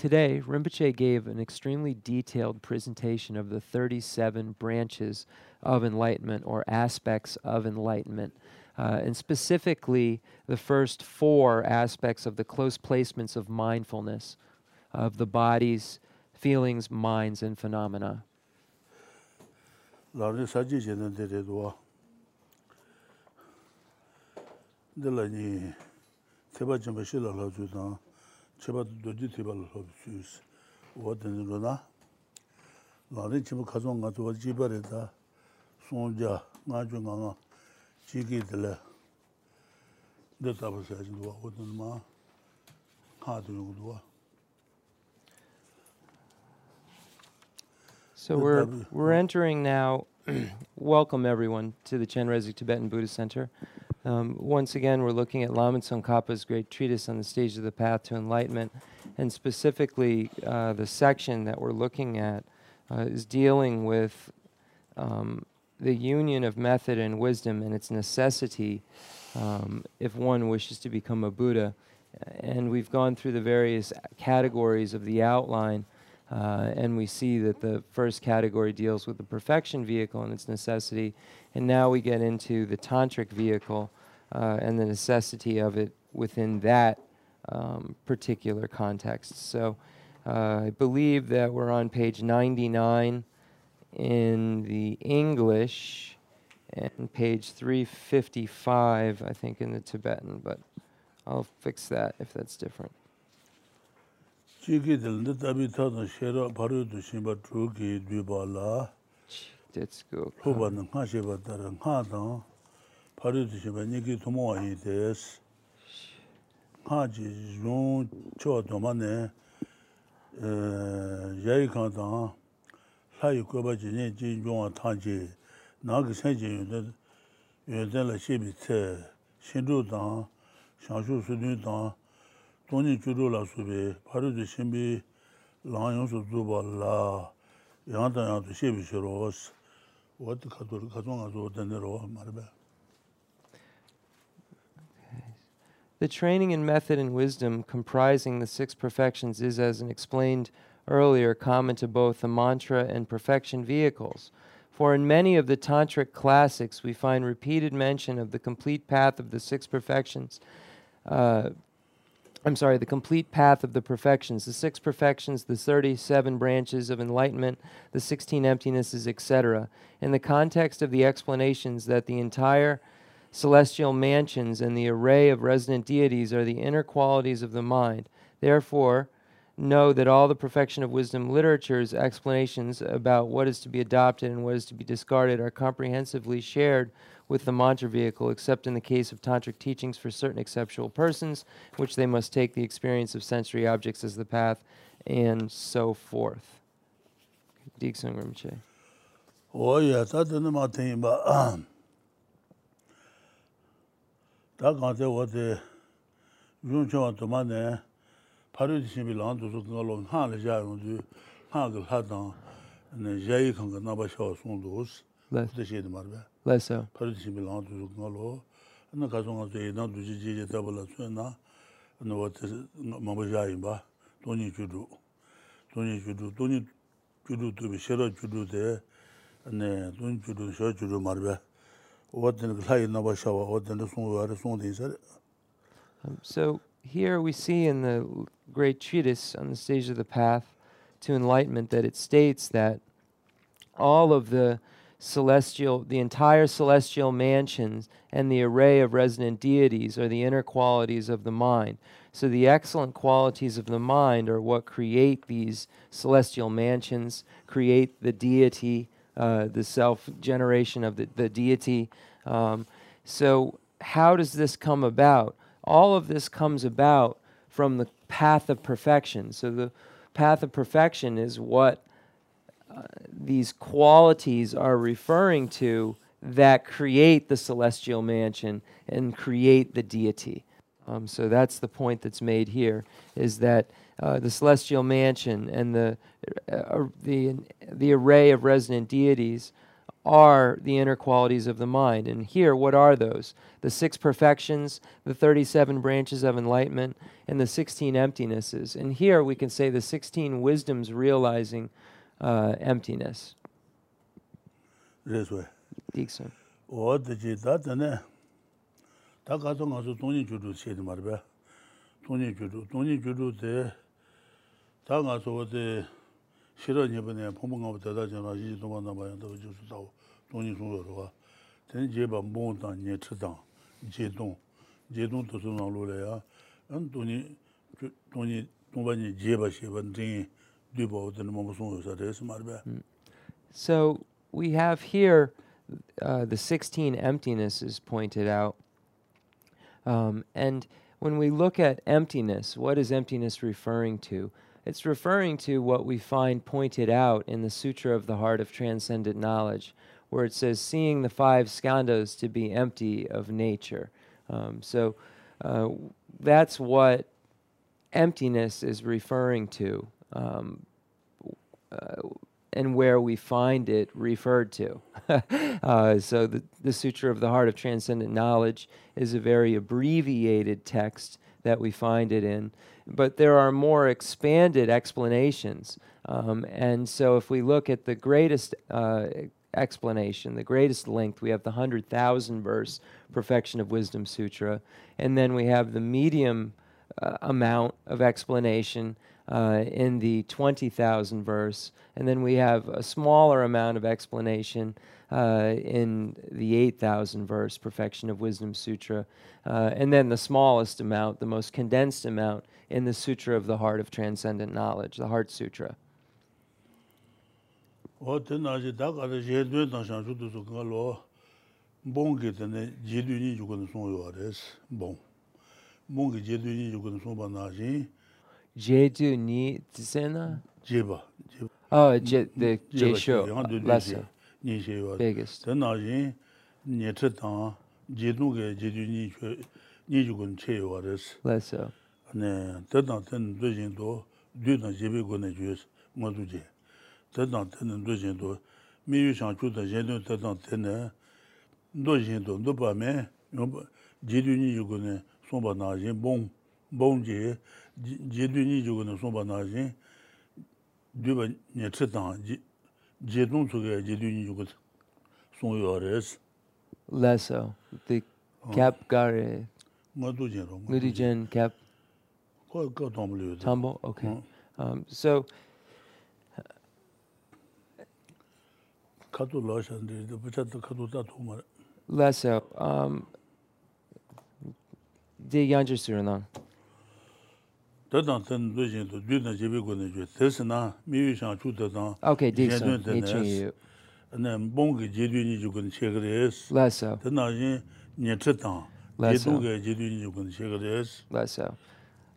today, Rinpoche gave an extremely detailed presentation of the 37 branches of enlightenment or aspects of enlightenment. Uh, and specifically, the first four aspects of the close placements of mindfulness, of the bodies, feelings, minds, and phenomena. 제바 도지 티발로 소비스 워든로나? 나리 집에 가져온 거 도지 집에다 손자 나중앙아 지기들 됐다고 해야지 누가 오든마 하드는 누가? So we're we're entering now. Welcome everyone to the Chenrezig Tibetan Buddhist Center. Um, once again, we're looking at Lama Tsongkhapa's great treatise on the stage of the path to enlightenment, and specifically uh, the section that we're looking at uh, is dealing with um, the union of method and wisdom and its necessity um, if one wishes to become a Buddha. And we've gone through the various categories of the outline uh, and we see that the first category deals with the perfection vehicle and its necessity. And now we get into the tantric vehicle uh, and the necessity of it within that um, particular context. So uh, I believe that we're on page 99 in the English and page 355, I think, in the Tibetan, but I'll fix that if that's different. chiki dilinde tabi tatan shera paruyo tu shimba chuki dhubba la. Huba na nga sheba tara nga tang paruyo tu shimba niki tumo ahi des. Nga chi yung chowa toma ne eh, yayi ka tang layi kweba chi nye chi yungwa tang chi naa ki san chi yungden la shebi tse. Shindu tang shangshu sudun tang lā tu shīmbi lāng yōng sū lā, yāng tā yāng tu shēbi shī rōs, wā tī ngā sū rō, mā rī. The training in method and wisdom comprising the six perfections is, as explained earlier, common to both the mantra and perfection vehicles. For in many of the tantric classics, we find repeated mention of the complete path of the six perfections, uh, I'm sorry, the complete path of the perfections, the six perfections, the 37 branches of enlightenment, the 16 emptinesses, etc. In the context of the explanations that the entire celestial mansions and the array of resident deities are the inner qualities of the mind. Therefore, know that all the perfection of wisdom literature's explanations about what is to be adopted and what is to be discarded are comprehensively shared with the mantra vehicle, except in the case of tantric teachings for certain exceptional persons, which they must take the experience of sensory objects as the path, and so forth. Rinpoche. Oh that didn't matter but wo de yun chwa to 파르디 신비 라운드서 그걸로 하나 자용주 하글 하던 네 제이 칸가 나바셔 송도스 그때시에 말베 라이서 파르디 신비 라운드서 그걸로 나 가정아 제나 두지지에 잡을라 쇠나 너와 마바자이 바 돈이 주도 돈이 주도 돈이 주도 또 셔러 주도데 네 돈이 주도 셔 주도 말베 어떤 그 사이 나바셔와 어떤 송와를 송대서 so here we see in the great treatise on the stage of the path to enlightenment that it states that all of the celestial, the entire celestial mansions and the array of resident deities are the inner qualities of the mind. So the excellent qualities of the mind are what create these celestial mansions, create the deity, uh, the self generation of the, the deity. Um, so, how does this come about? All of this comes about from the path of perfection. So, the path of perfection is what these qualities are referring to that create the celestial mansion and create the deity. Um, so that's the point that's made here: is that uh, the celestial mansion and the uh, uh the the array of resident deities are the inner qualities of the mind. And here, what are those? The six perfections, the 37 branches of enlightenment, and the 16 emptinesses. And here we can say the 16 wisdoms realizing uh, emptiness. This way. Dixon. O de ji da de ne. Da ga zong ga zu dong ni ju du xie de ma de ba. Dong ni ju du, dong ni ju du de. Da ga zu wo de xi le ni bu ne, pong pong ga bu de da jian la yi dong ba na ba yang de ju su dao. Dong ni song yo de wa. Den jie ba mo chi dang. Jie dong. Jie dong de su nang lu le ya. An dong ni ju dong ni dong ba ni jie ba xie ban ding du ba wo de mo mo song yo sa de ma de ba. So we have here uh, the 16 emptinesses pointed out. Um, and when we look at emptiness, what is emptiness referring to? It's referring to what we find pointed out in the Sutra of the Heart of Transcendent Knowledge, where it says, seeing the five skandhas to be empty of nature. Um, so uh, that's what emptiness is referring to. Um, uh, and where we find it referred to. uh, so, the, the Sutra of the Heart of Transcendent Knowledge is a very abbreviated text that we find it in, but there are more expanded explanations. Um, and so, if we look at the greatest uh, explanation, the greatest length, we have the 100,000 verse Perfection of Wisdom Sutra, and then we have the medium uh, amount of explanation uh, in the 20,000 verse, and then we have a smaller amount of explanation uh, in the 8,000 verse Perfection of Wisdom Sutra, uh, and then the smallest amount, the most condensed amount, in the Sutra of the Heart of Transcendent Knowledge, the Heart Sutra. o ten na ji da ga de je due dan shan ju du su ga lo bon ge de ne ji du ni ju gun song yo res 제주 니 지세나 제바 아 제데 제쇼 라스 니 제와 나지 니트다 제두게 제주니 니주군 체와레스 라스 네 대단한 도진도 류나 제비고네 주스 모두제 대단한 도진도 미유상 주다 제도 대단한 도진도 노바메 제주니 주군에 송바 나지 봉 봉제 제두 니 조고는 손바 나지 두바 니 쳇당 제동 쪽에 제두 니 조고 송요레스 lesso the cap gare ngadu jero ngadi jen cap ko ko tomlu tambo okay um so 카도 러션데 부차도 카도 다 도마 lesso um de yanjer suranan Okay, Jen Dixon. Dun Ten Niching you. ane mbong ge je du ni ju gu ne che ge de es, Lesso. tadang jing nye che tang, je Lesso. du ge je ni ju gu ne che ge de es, Lesso.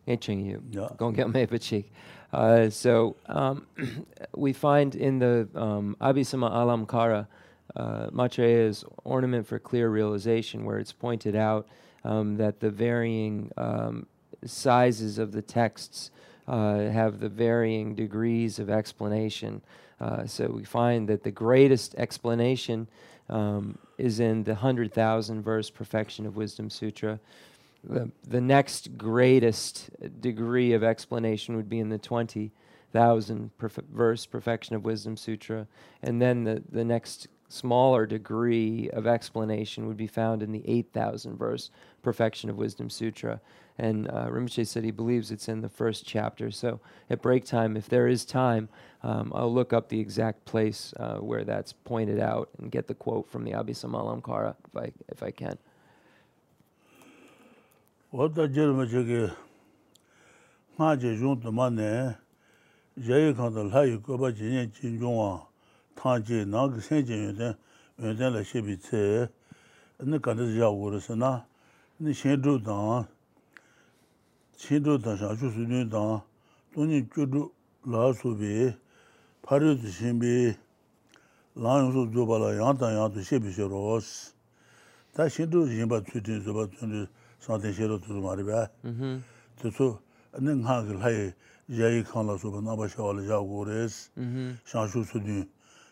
Niching you. Ja. Gonna get me cheek. Uh, so um, we find in the um, Abhisama Alamkara, uh, Maitreya's ornament for clear realization, where it's pointed out um, that the varying um, sizes of the texts uh, have the varying degrees of explanation. Uh, so we find that the greatest explanation um, is in the 100,000 verse Perfection of Wisdom Sutra. The, the next greatest degree of explanation would be in the 20,000 perf- verse Perfection of Wisdom Sutra. And then the, the next smaller degree of explanation would be found in the 8,000 verse Perfection of Wisdom Sutra. And uh, Rinpoche said he believes it's in the first chapter. So at break time, if there is time, um, I'll look up the exact place uh, where that's pointed out and get the quote from the Abhisamalamkara if I, if I can. wada je ma che ge, nga je yung tu ma ne, yu go ba je nye jin yung wa, tang je na ge sen je yun den, yun den la xe bi tse, ane ka de ya wu re se na, ni xin zhu dang, xin zhu dang shang shu su dun dang, dong ni ju zhu la su bi, pa ri tu xin bi, lang yung su zhu ba la yang dang yang tu xe bi xe ro si. 다 신도 진바 추진 저바 춘 상대 시로 두 말이 봐. Mm-hmm. 그래서 는 하길 하이 야이 칸라서 나바 샤월 자고 그래스. Mm-hmm. 샹슈 수디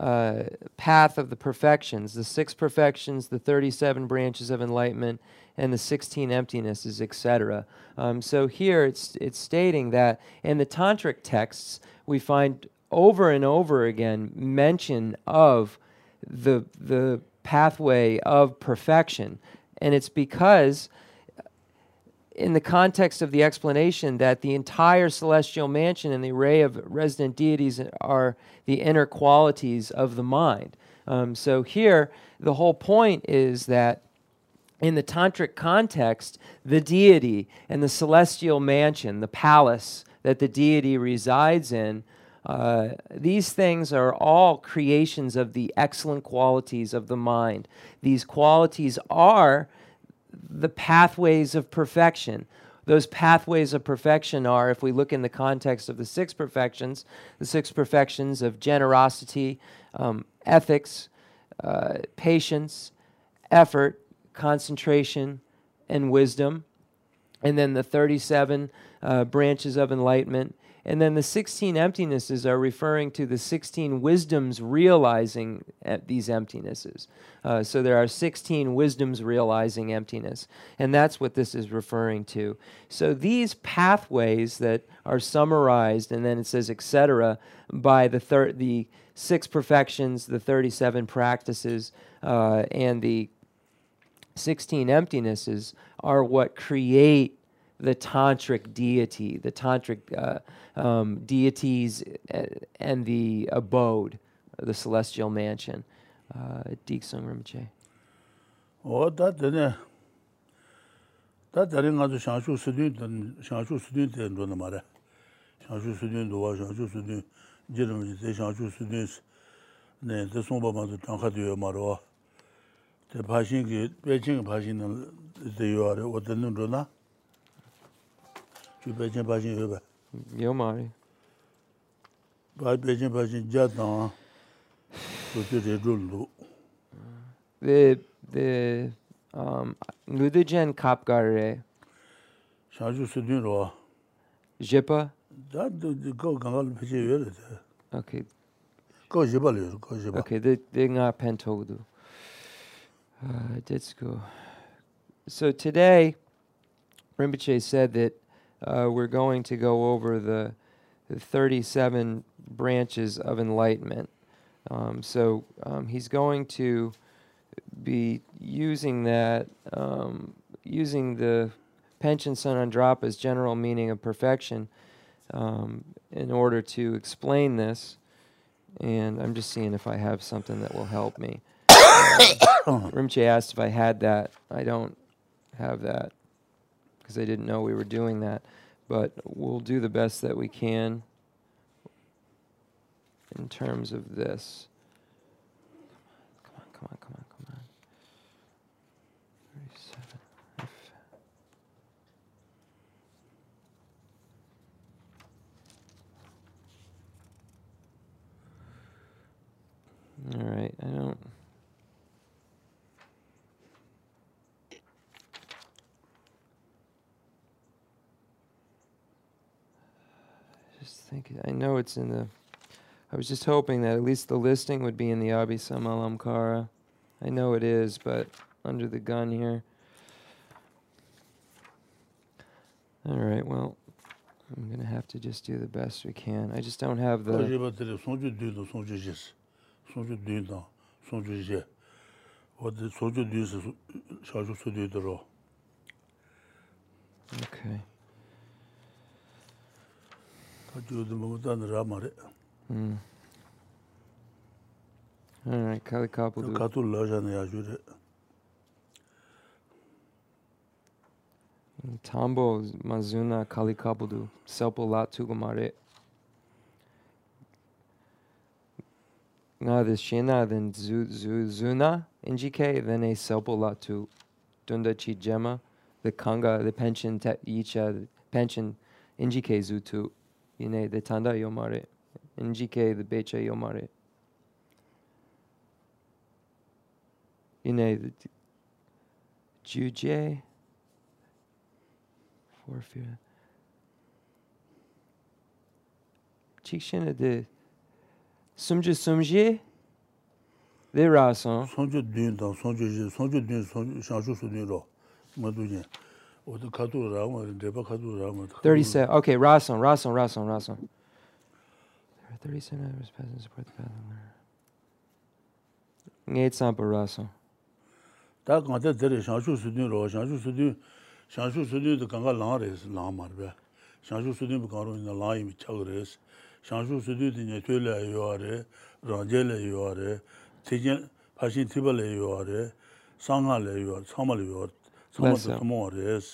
uh, path of the perfections, the six perfections, the 37 branches of enlightenment, and the 16 emptinesses, etc. Um, so here it's, it's stating that in the Tantric texts we find over and over again mention of the, the pathway of perfection. And it's because in the context of the explanation that the entire celestial mansion and the array of resident deities are the inner qualities of the mind. Um, so here, the whole point is that in the tantric context, the deity and the celestial mansion, the palace that the deity resides in, uh, these things are all creations of the excellent qualities of the mind. These qualities are the pathways of perfection. Those pathways of perfection are, if we look in the context of the six perfections, the six perfections of generosity, um, ethics, uh, patience, effort, concentration, and wisdom. And then the 37 uh, branches of enlightenment and then the 16 emptinesses are referring to the 16 wisdoms realizing these emptinesses. Uh, so there are 16 wisdoms realizing emptiness. And that's what this is referring to. So these pathways that are summarized, and then it says, etc., by the, thir- the six perfections, the 37 practices, uh, and the 16 emptinesses are what create the tantric deity, the tantric uh, um, deities uh, and the abode, the celestial mansion. Uh, Diksung Rinpoche. O da dene da dene nga zu shanshu sudun den shanshu sudun den do na mare. Shanshu sudun do wa shanshu sudun jirim ji de shanshu sudun ne de son ba ma zu tang kha de yo maro. De pashin ki Beijing pashin de yo are o den do na. chū pēchēn pāchēn yō bā. Yō mā rī. Bā pēchēn pāchēn jā tāngā, chū tē rē rū lū. The, the, um, lūdhū jēn kāp gā rē. Shā chū sū tū rō. Jē pā? Dā tū kō gāngā lū pēchē yō rē tē. Ok. Kō jē pā lē rō, kō jē pā. Ok, the, the ngā pēn tō gu dū. Uh, let's go. So today, Rinpoche said that uh, we're going to go over the, the 37 branches of enlightenment. Um, so um, he's going to be using that, um, using the Panchen Sonam Drakpa's general meaning of perfection um, in order to explain this. And I'm just seeing if I have something that will help me. Uh, Rimche asked if I had that. I don't have that because I didn't know we were doing that. But we'll do the best that we can in terms of this. Come on, come on, come on, come on. 37. All right, I don't. Just think, I know it's in the. I was just hoping that at least the listing would be in the Abhisam Alamkara. I know it is, but under the gun here. All right, well, I'm going to have to just do the best we can. I just don't have the. ji ba de song ju du do song ju ji. Song ju du da song ju ji. Wo de song ju du 是小 ju su du de ro. Okay. Ta ju de mo da ra ma re. Mm. All right, Kali Kapalu. Ka tu la ne ya ju. Tambo Mazuna Kali Selpo. Nga the Shina then Zu Zu Zuna NGK then a Selpo Lat tu Dunda Chi Gema the Kanga the pension Icha pension injike zutu yine de tanda yomare. NGK de beche yomare. Yine de Juj Forfira. Çikşene de sumcu sumcu de rasan. Soncu düğün da, soncu, soncu düğün, soncu, şanşu su düğün ro. Madu düğün. 30 said, okay, Rason, Rason, Rason, Rason. There are 30 senators present to support the path of Ngate Sampa Rason. Tā kāntā tere shāngshū sūdhū rō, shāngshū sūdhū, shāngshū sūdhū tā kāngā lāng rēs, lāng mār bē. Shāngshū sūdhū bā kāngā rō lāng yīmī chāk rēs. Shāngshū sūdhū tā nyā tuyā lā yuwa rē, rāngjē lā yuwa rē, tījīn, pāshīn tīpa lā yuwa rē, sāngā lā yuwa rē, tsāma lā yuwa rē, ti ba le yo re sang ha le yo sang ma le yo sang Bless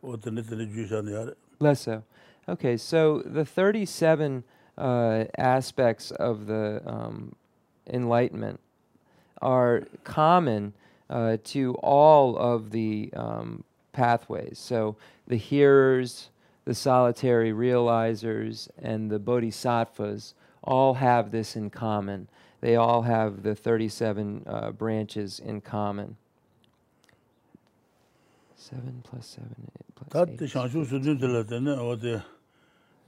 de you. mo re o de ne de ju sha ne ya re Less so. Okay, so the 37 uh, aspects of the um, Enlightenment are common uh, to all of the um, pathways. So the hearers, the solitary realizers, and the bodhisattvas all have this in common. They all have the 37 uh, branches in common. 7 plus 7 plus 8. Tat shanshu sudun tila tene ote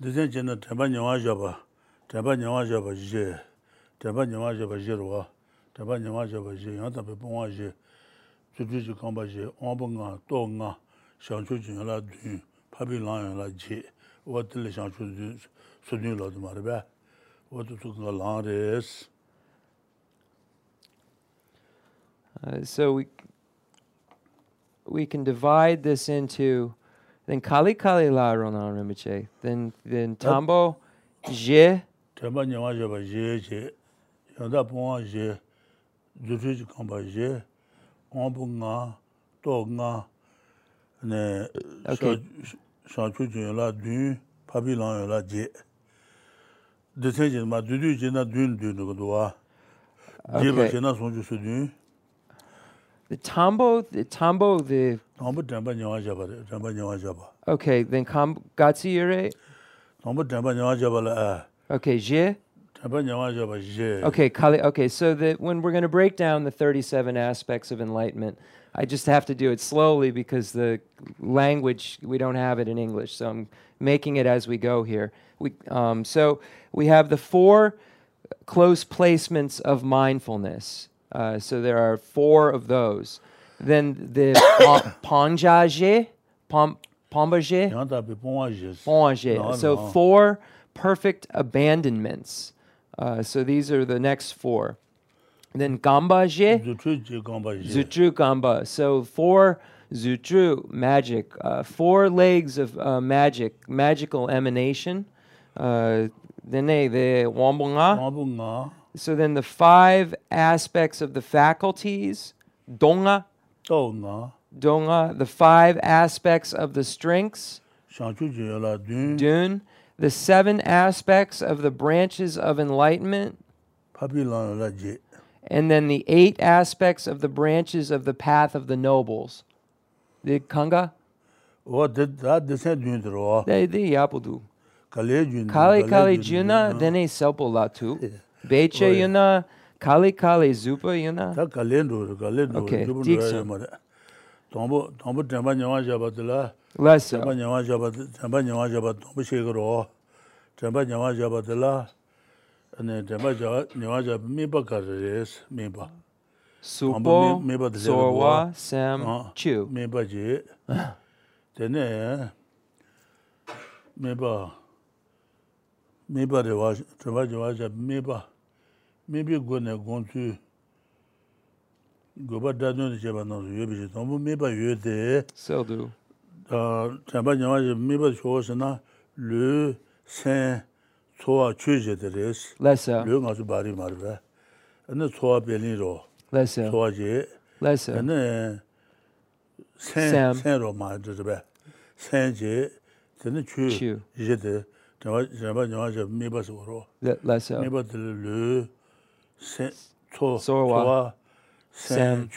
disen chena tenpa nyawa jaba, tenpa nyawa jaba je, tenpa nyawa jaba je rwa, tenpa nyawa jaba je, yang tabi pongwa je, sudun je kamba je, omba nga, to nga, shanshu chun la dun, pabi lang la je, ote tila shanshu sudun la duma rebe, ote tukanga lang res. Uh, so we we can divide this into then kali kali la rona rimiche then then tambo je tambo nyawa je ba je je yonda pon je dutu ji kan ba je on bu nga to nga. Ne so chu ju la du papi la la je de se je ma du du je na du du do wa. Je ba je na son ju su du the Tambo the Tambo the tēmbā nyāwā zhāba rē, nyāwā zhāba. okay then Kam Gatsuyure Tōmbā tēmbā nyāwā zhāba lā okay Je nyāwā zhāba zhē. okay Kali okay so that when we're going to break down the 37 aspects of enlightenment I just have to do it slowly because the language we don't have it in English so I'm making it as we go here we um, so we have the four close placements of mindfulness. Uh, so there are four of those. Then the panjaje, pom, pombaje, Yāng tā pī pōngwā zhē sī. ponjaje. No, So four perfect abandonments. Uh, so these are the next four. Then gambaje, Dzūchū chī kāmbā. Zutru Gamba. So four Zutru magic, uh, four legs of uh, magic, magical emanation. Uh, then they the Wambunga. So then the five aspects of the faculties, Donga, ngā, Donga, the five aspects of the strengths, shāngchū chī yā lā dūn, Dun, the seven aspects of the branches of enlightenment, pāpī lāng yā lā jē. and then the eight aspects of the branches of the path of the nobles. The Kanga? wā dē tā dēsēn dūn tī rō, They the Yapudu. kālē dūn. Kali Kali Juna, then a Selpo Latu. Beche yuna, kali kali zupa yuna. Ta kalen ro, kalen ro. Okay, dikso. Tombo, tombo tenpa nyawa jaba tila. Lasa. Tenpa nyawa jaba, tenpa nyawa jaba tombo sheka ro. Tenpa nyawa jaba tila. Ane tenpa nyawa jaba mipa kari res, mipa. Supo, Sorwa, Sam, ah, Chu. Mipa ji. Tene, mipa. miba rewa, traba jawa ja miba, mibi go ne gonsu goba dadyon de cheba nansu yobi che, tombu miba yoy de. Serdu. Traba jawa ja miba shogo se na lu, sen, tsoa chu je de res. Lesa. Lu nga su bari marwa. Ane tsoa belin ro. Lesa. Tsoa je. Lesa. Ane sen, sen ro ma dhirbe. Sen je, tene chu je de.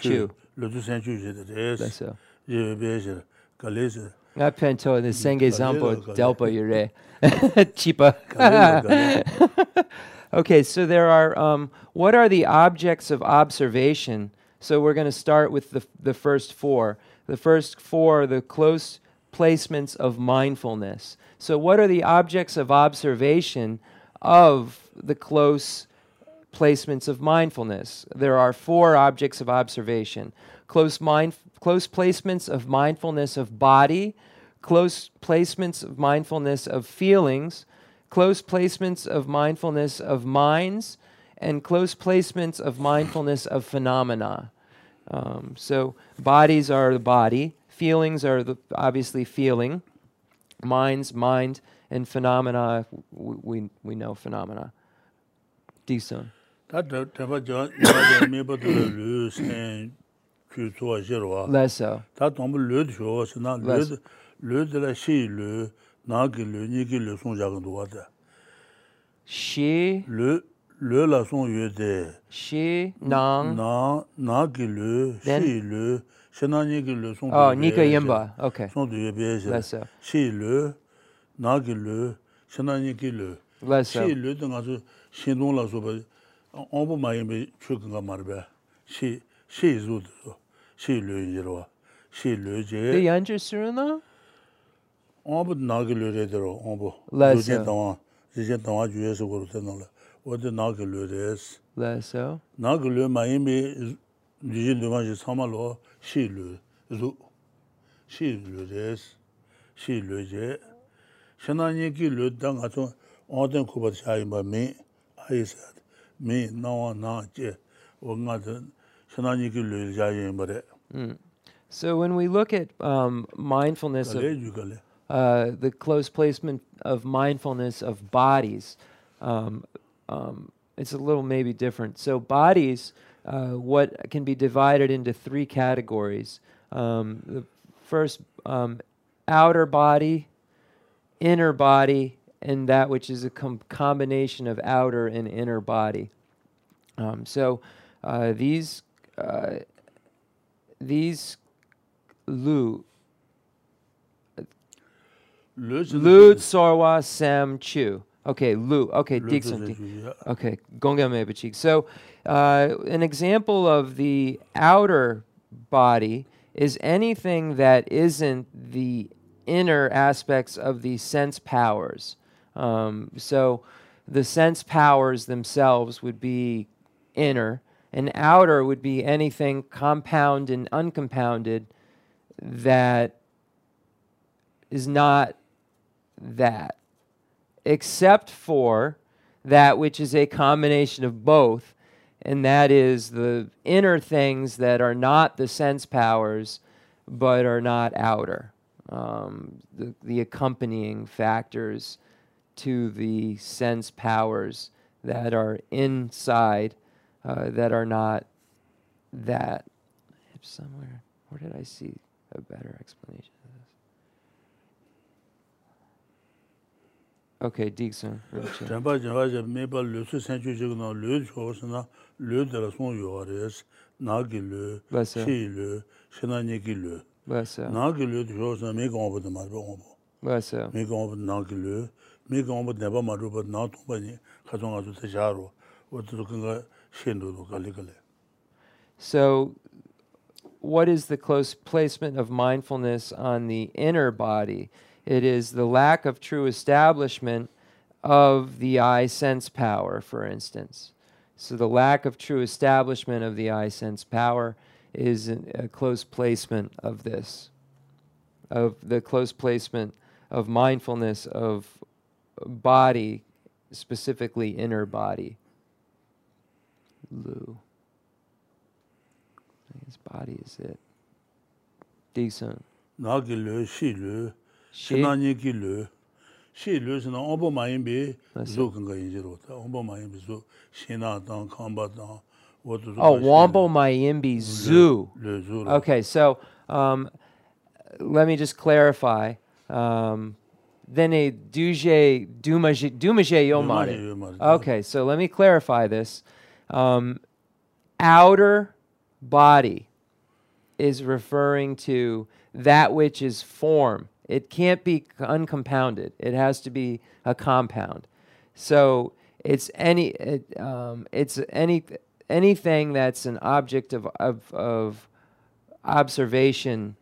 Chu. nga delpa yure chipa. Okay, so there are, um, what are the objects of observation? So we're going to start with the, the first four. The first four the close placements of mindfulness. So, what are the objects of observation of the close placements of mindfulness? There are four objects of observation close, mind, close placements of mindfulness of body, close placements of mindfulness of feelings, close placements of mindfulness of minds, and close placements of mindfulness of phenomena. Um, so bodies are the body, feelings are the, obviously feeling, minds, mind, and phenomena, we, we know phenomena. Disun. Less so. Tā tōmbu lū tā xō sī nā lū Less. tā- lū tā rā xī lū, nā kī lū, nī kī lū sōng jā gāng duwa tā. She, Lū, lū lā sōng yu tē, she, nang. nā kī lū, Then- xī shenani ki lu song oh ni ke yemba okay. Song du yebe je shi lu na ki lu shenani ki lu shi lu de nga zu shin dong la zo ba on bo ma yembe chu nga mar ba. Shi shi zu du. Shi lu yin ro shi lu je. De yan je sur na? On bo na ki lu re de ro on bo lu je dong je je dong ju ye so go de na la. O de na ki lu re la so na ki lu ma yembe 리지 드마지 사마로 시르 루 시르레스 시르제 샤나니기 르당 아주 어떤 고바 차이마미 아이사 미 나와 나제 원가든 샤나니기 르자이 말에 음 So when we look at um, mindfulness of uh, the close placement of mindfulness of bodies, um, um, it's a little maybe different. So bodies, uh, what can be divided into three categories. Um, the first, um, outer body, inner body, and that which is a com- combination of outer and inner body. Um, so, uh, these uh, these lu Lu Sorwa Sam Chu. Okay, Lu. Okay, Lū dig something. jū yā. Okay, Gonga Mebachik. So, uh, an example of the outer body is anything that isn't the inner aspects of the sense powers. Um, so, the sense powers themselves would be inner, and outer would be anything compound and uncompounded that is not that, except for that which is a combination of both, and that is the inner things that are not the sense powers, but are not outer. Um, the, the accompanying factors to the sense powers that are inside, uh, that are not that. Somewhere, where did I see a better explanation na lū. Bless her. Nā kī lū tā chō sī na mā rā bā ngō bā. Bless her. Mē kāng bā tā nā kī lū, mē kāng bā tā nā bā mā rū bā nā tōng bā nī khā tōng ngā tō tā chā rō. Wā tā tō kā ngā shēn tō tō kā lī kā lī. So, what is the close placement of mindfulness on the inner body? It is the lack of true establishment of the eye sense power, for instance. So, the lack of true establishment of the eye sense power is a close placement of this, of the close placement of mindfulness of body, specifically inner body. Lu. His body is it. Decent. Lū, shī lū, She. shī na nī kī lū. Shī lū sī na āng bā mā yin zū kāng kā yin jī rō tā. Āng bā mā yin bī zū, shī tāng, kāng tāng. Wā tā Oh, kā shī Wambo lū. Zoo. Zū. Okay, so um, let me just clarify. Um, then a duje dumaje dumaje yomare. Okay, so let me clarify this. Um, outer body is referring to that which is form it can't be uncompounded. It has to be a compound. So it's any it, um, it's any anything that's an object of of, of observation,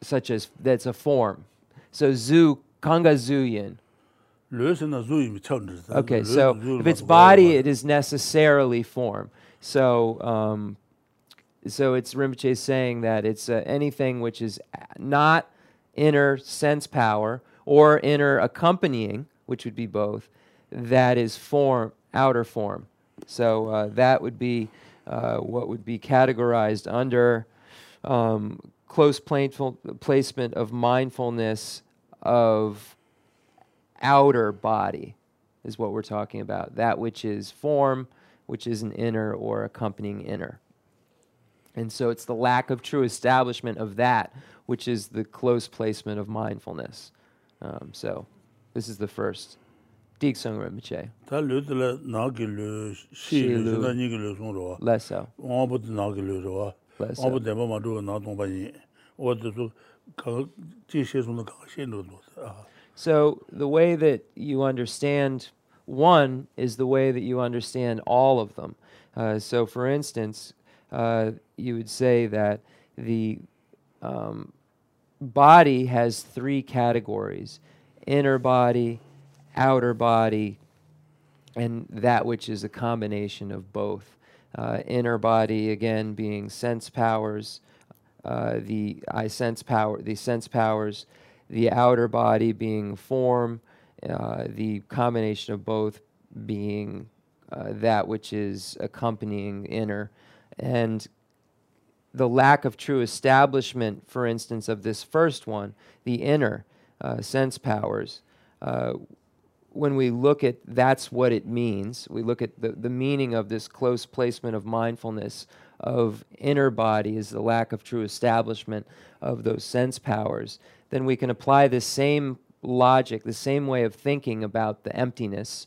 such as that's a form. So zu kanga zuyin. Okay, so if it's body, it is necessarily form. So um, so it's Rinpoche saying that it's uh, anything which is not inner sense power or inner accompanying, which would be both, that is form, outer form. So uh, that would be uh, what would be categorized under um, close planeful, placement of mindfulness of outer body is what we're talking about. That which is form, which is an inner or accompanying inner. And so it's the lack of true establishment of that, which is the close placement of mindfulness. Um, so this is the first. Dik sung rinpoche. Ta lu de la na gi lu shi lu na ni gi lu sung ro. La sa. On bu de na gi lu ro. La sa. On ma ma na dong ba ni. O su ka ji she sung de ka she lu do. So the way that you understand one is the way that you understand all of them. Uh, so for instance, uh, you would say that the um, body has three categories inner body, outer body, and that which is a combination of both. Uh, inner body, again, being sense powers, uh, the eye sense power, the sense powers, the outer body being form, uh, the combination of both being uh, that which is accompanying inner, and the lack of true establishment, for instance, of this first one, the inner uh, sense powers. Uh, when we look at that's what it means, we look at the, the meaning of this close placement of mindfulness of inner body is the lack of true establishment of those sense powers, then we can apply the same logic, the same way of thinking about the emptiness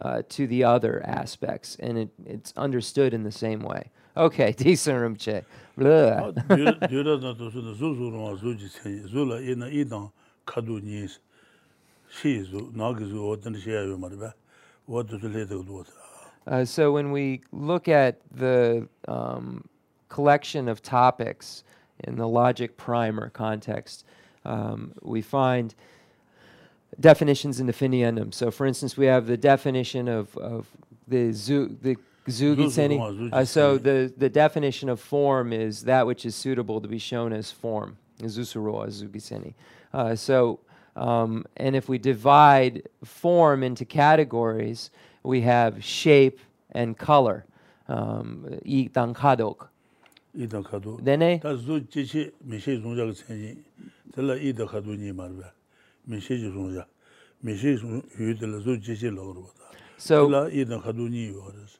uh, to the other aspects, and it, it's understood in the same way. Okay, decent room check. da to zu zu zu ji chen, zu la. Shi zu, zu shi Uh, so when we look at the um, collection of topics in the logic primer context, um, we find definitions in definiendum. So for instance, we have the definition of, of the, zoo, the Zugitseni. Uh, so the, the definition of form is that which is suitable to be shown as form. Zusurua, Zugitseni. Uh, so, um, and if we divide form into categories, we have shape and color. Um, kadok. Dene? Mishe mishe mishe. So,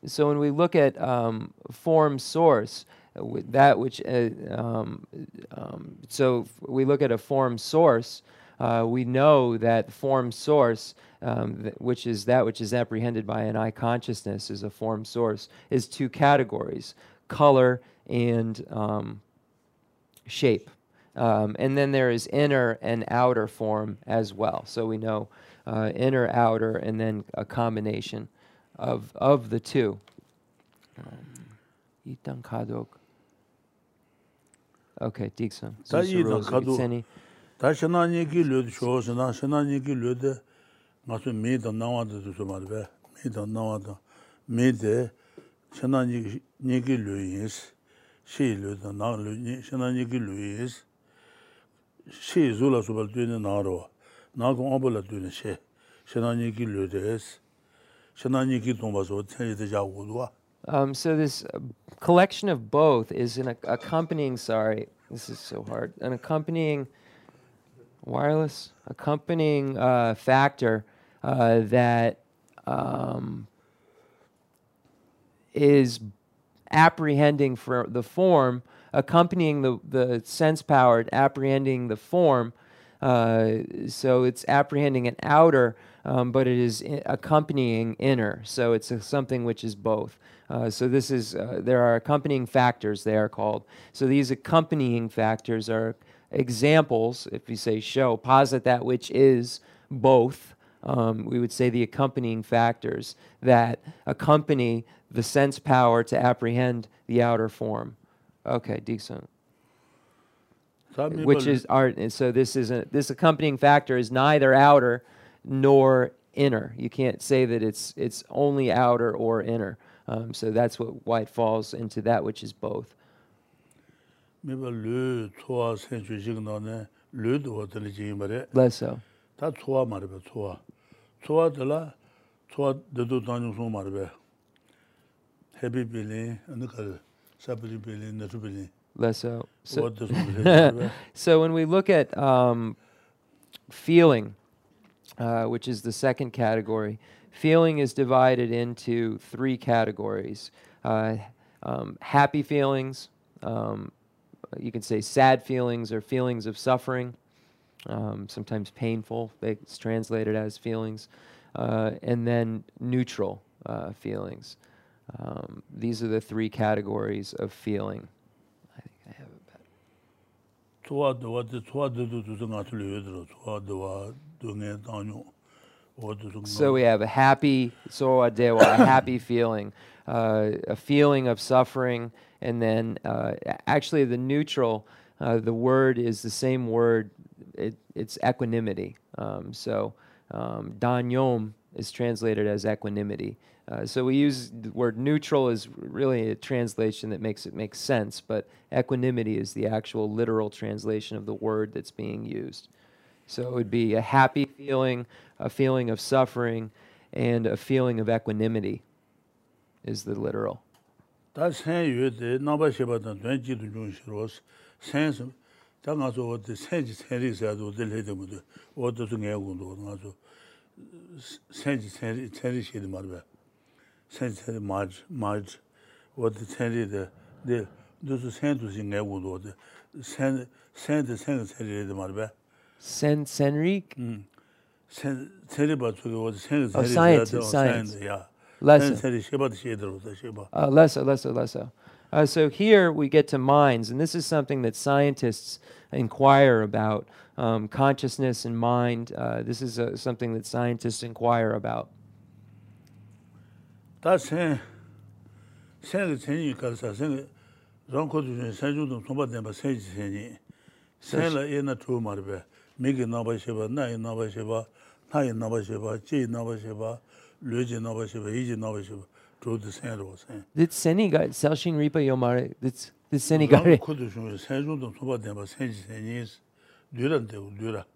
so when we look at um, form source, uh, that which uh, um, um, so we look at a form source, uh, we know that form source, um, th which is that which is apprehended by an eye consciousness, is a form source, is two categories: color and um, shape. Um, and then there is inner and outer form as well. So we know uh, inner, outer, and then a combination of, of the two. Um, itan kadok. Okay, Dixon. Ta itan kadok. Ta shana nyeki lyodo shoo shana, shana nyeki lyodo nga su mii dan nawa da su su marbe, mii dan nawa da, mii de shana nyeki lyodo yins, shi lyodo, shana nyeki lyodo yins, shi zula su bal tuyani nawa 나 르니 신나 얘기 르이스 시 줄라 소발 되는 나로 나고 어벌라 되는 시 신나 얘기 르드스 신나 얘기 좀 봐서 tenye 자고도 Um, so this uh, collection of both is an ac- accompanying. Sorry, this is so hard. An accompanying wireless accompanying uh, factor uh, that um, is apprehending for the form, accompanying the the sense power, apprehending the form. uh, so it's apprehending an outer, um, but it is accompanying inner. So it's a, something which is both. Uh, so this is uh, there are accompanying factors. They are called. So these accompanying factors are examples, if you say show, posit that which is both, um, we would say the accompanying factors that accompany the sense power to apprehend the outer form. Okay, decent which is art. And so this isn't this accompanying factor is neither outer nor inner. You can't say that it's it's only outer or inner. Um, so that's what white falls into that which is both. Less so. The less so so, so when we look at um, feeling uh, which is the second category feeling is divided into three categories uh, um, happy feelings um, you can say sad feelings or feelings of suffering um, sometimes painful, it's translated as feelings, uh, and then neutral uh, feelings. Um, these are the three categories of feeling. I think I have it better. So we have a happy, so a happy feeling, uh, a feeling of suffering, and then uh, actually the neutral, uh, the word is the same word it, it's equanimity. Um, so um, danyom is translated as equanimity. Uh, so we use the word neutral is really a translation that makes it make sense, but equanimity is the actual literal translation of the word that's being used. So it would be a happy feeling, a feeling of suffering, and a feeling of equanimity is the literal. mā rī bā sēn rī mā rī mā rī wā tē sēn rī tē tē tō sō sēn tō sī ngā gu ndō tē sēn sēn tē sēn kā sēn rī tē mā rī bā sēn sēn rī sēn sēn rī bā tō kē wā tē sēn kā sēn rī sēn tē yā sēn rī shē bā tē shē tē rō tē shē bā lesa lesa lesa Uh, so here we get to minds, and this is something that scientists inquire about um, consciousness and mind. Uh, this is uh, something that scientists inquire about. 다 생, 생의 전이 가서 생 랑코도 전 세주도 통받된 바 세지 세니 생라 예나 투 말베 미게 나바시바 나이 나바시바 나이 나바시바 제 나바시바 르제 나바시바 이제 나바시바 조드 생로 생. Dit seni ga selshin ripa yomare dit dit seni ga re. kodu shun sejudo 통받된 바 세지 세니 듀란데 듀라.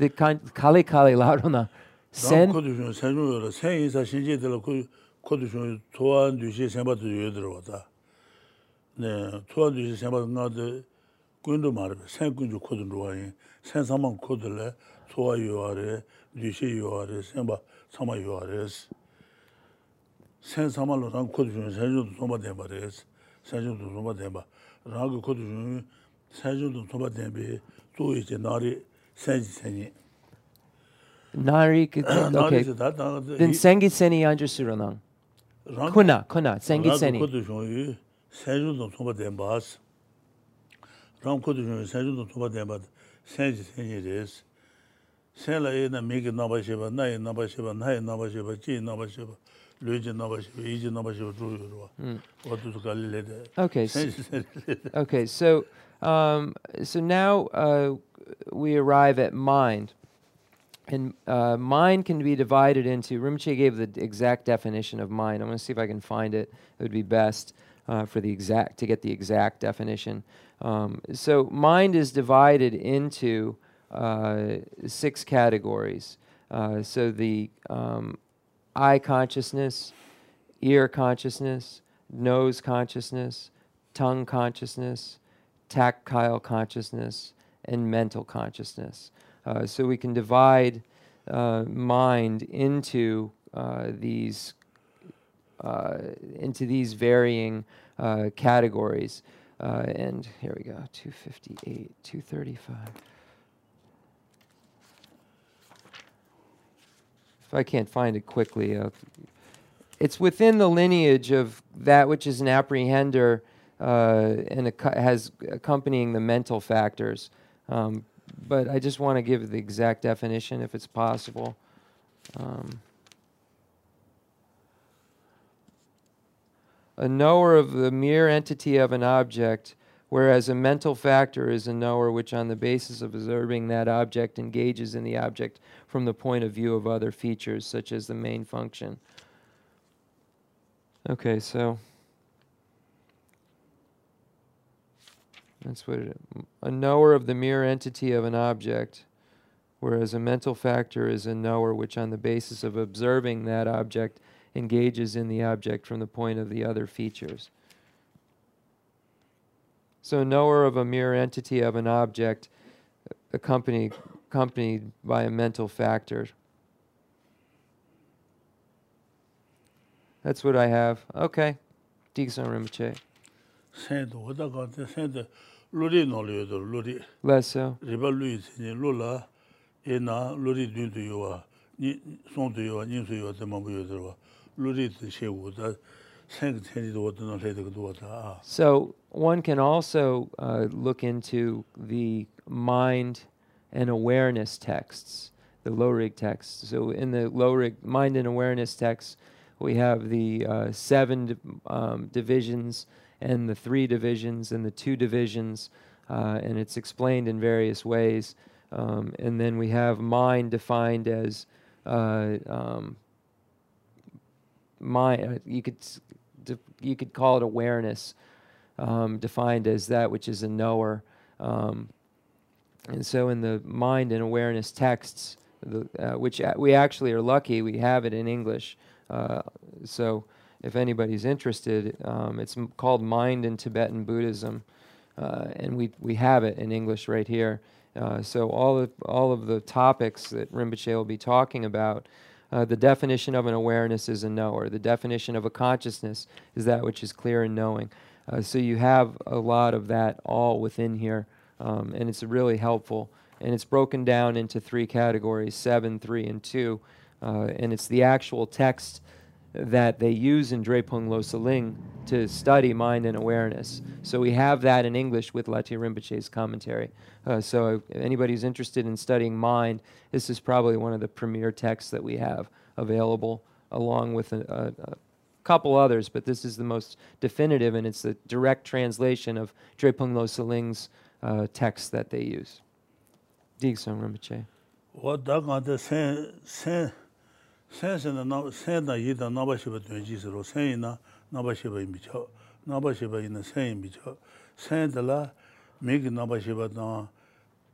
Dit kan kale kale larona sen kodu shun sejudo sen isa shinje de la 코드 좀 토한 뒤시 생바도 여들어다. 네 토한 뒤시 생바도 나도 군도 말해. 생군주 코드 로아이 생사만 코드래 소와 요아래 뒤시 요아래 생바 사마 요아래. 생사만로 난 코드 좀 생주도 소마 돼 말해. 생주도 소마 돼봐 라고 코드 좀 생주도 소마 돼비 또 이제 날이 생지 생이. Nari, okay. Then Sengi Seni Anjasuranang. 코나 코나 생기세니 코도 줘요 세주도 소바 된바스 랑 코도 줘요 세주도 소바 된바 세지 세지레스 세라에나 메게 나바시바 나에 나바시바 나에 나바시바 지 나바시바 르지 나바시바 이지 나바시바 줘요 어디서 갈래데 okay so, okay so um so now uh we arrive at mind. And uh, mind can be divided into. Rinpoche gave the exact definition of mind. I'm going to see if I can find it. It would be best uh, for the exact to get the exact definition. Um, so, mind is divided into uh, six categories. Uh, so the um, eye consciousness, ear consciousness, nose consciousness, tongue consciousness, tactile consciousness, and mental consciousness. Uh, so we can divide uh, mind into uh, these uh, into these varying categories. And here we go, 258, 235. if I can't find it quickly, it's within the lineage of that which is an apprehender uh, and has accompanying the mental factors. Um, but I just want to give the exact definition if it's possible. Um, a knower of the mere entity of an object, whereas a mental factor is a knower which, on the basis of observing that object, engages in the object from the point of view of other features, such as the main function. Okay, so that's what it, a knower of the mere entity of an object, whereas a mental factor is a knower which, on the basis of observing that object, engages in the object from the point of the other features. So, knower of a mere entity of an object, uh, accompanied, accompanied by a mental factor. That's what I have. Okay. Diksan Rinpoche. Sendo, wada kante sendo lori noli yodo, lori. Less so. Riba lui tsini, lola, e na lori dun tu yuwa, tu yuwa, yuwa, te mabu yodo wa, lori tsi she wu, da sengi do wada na le de kado wada, ah. So one can also uh, look into the mind and awareness texts, the Lorig texts. So in the Lorig mind and awareness texts, we have the uh, seven um, divisions and the three divisions and the two divisions, uh, and it's explained in various ways. Um, and then we have mind defined as uh, um, mind. Uh, you could you could call it awareness, um, defined as that which is a knower. Um, and so in the mind and awareness texts, the, uh, which we actually are lucky, we have it in English. Uh, so if anybody's interested, um, it's m- called Mind in Tibetan Buddhism, uh, and we, we have it in English right here. Uh, so all of, all of the topics that Rinpoche will be talking about, uh, the definition of an awareness is a knower. The definition of a consciousness is that which is clear in knowing. Uh, so you have a lot of that all within here, um, and it's really helpful. And it's broken down into three categories: seven, three, and two. Uh, and it's the actual text that they use in Drepung Loseling to study mind and awareness. So we have that in English with Lati Rinpoche's commentary. Uh, so if anybody's interested in studying mind, this is probably one of the premier texts that we have available, along with a, a, a couple others, but this is the most definitive, and it's the direct translation of Drepung Loseling's uh, text that they use. Digson Rinpoche. sēnsēnā sēnā yīdā nāba shibā tuyān jīsī rō, sēn yīnā nāba shibā yīmbi chō, nāba shibā yīnā sēn yīmbi chō, sēn dālā mīgī nāba shibā tāngā,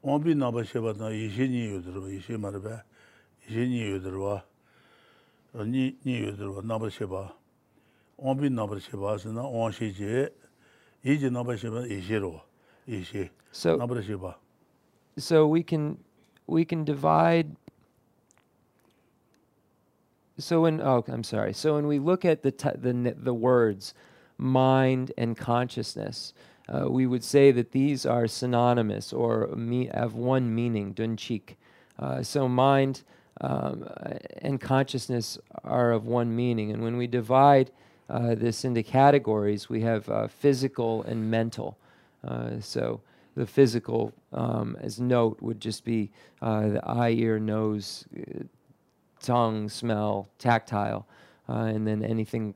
ōmbī nāba shibā tāngā yīshī nī yudirwa, yīshī mara bē, yīshī nī yudirwa, nī yudirwa nāba shibā, ōmbī nāba shibā sēnā ōngshī jī, yījī nāba shibā yīshī rō, yīshī, nāba shibā. So we can, we can divide so when oh i'm sorry. So when we look at the the the words mind and consciousness uh, we would say that these are synonymous or me- have one meaning dunchik uh, so mind um, and consciousness are of one meaning. And when we divide uh, this into categories we have uh, physical and mental. Uh, so the physical um, as note would just be uh, the eye, ear, nose, tongue, smell, tactile, uh, and then anything.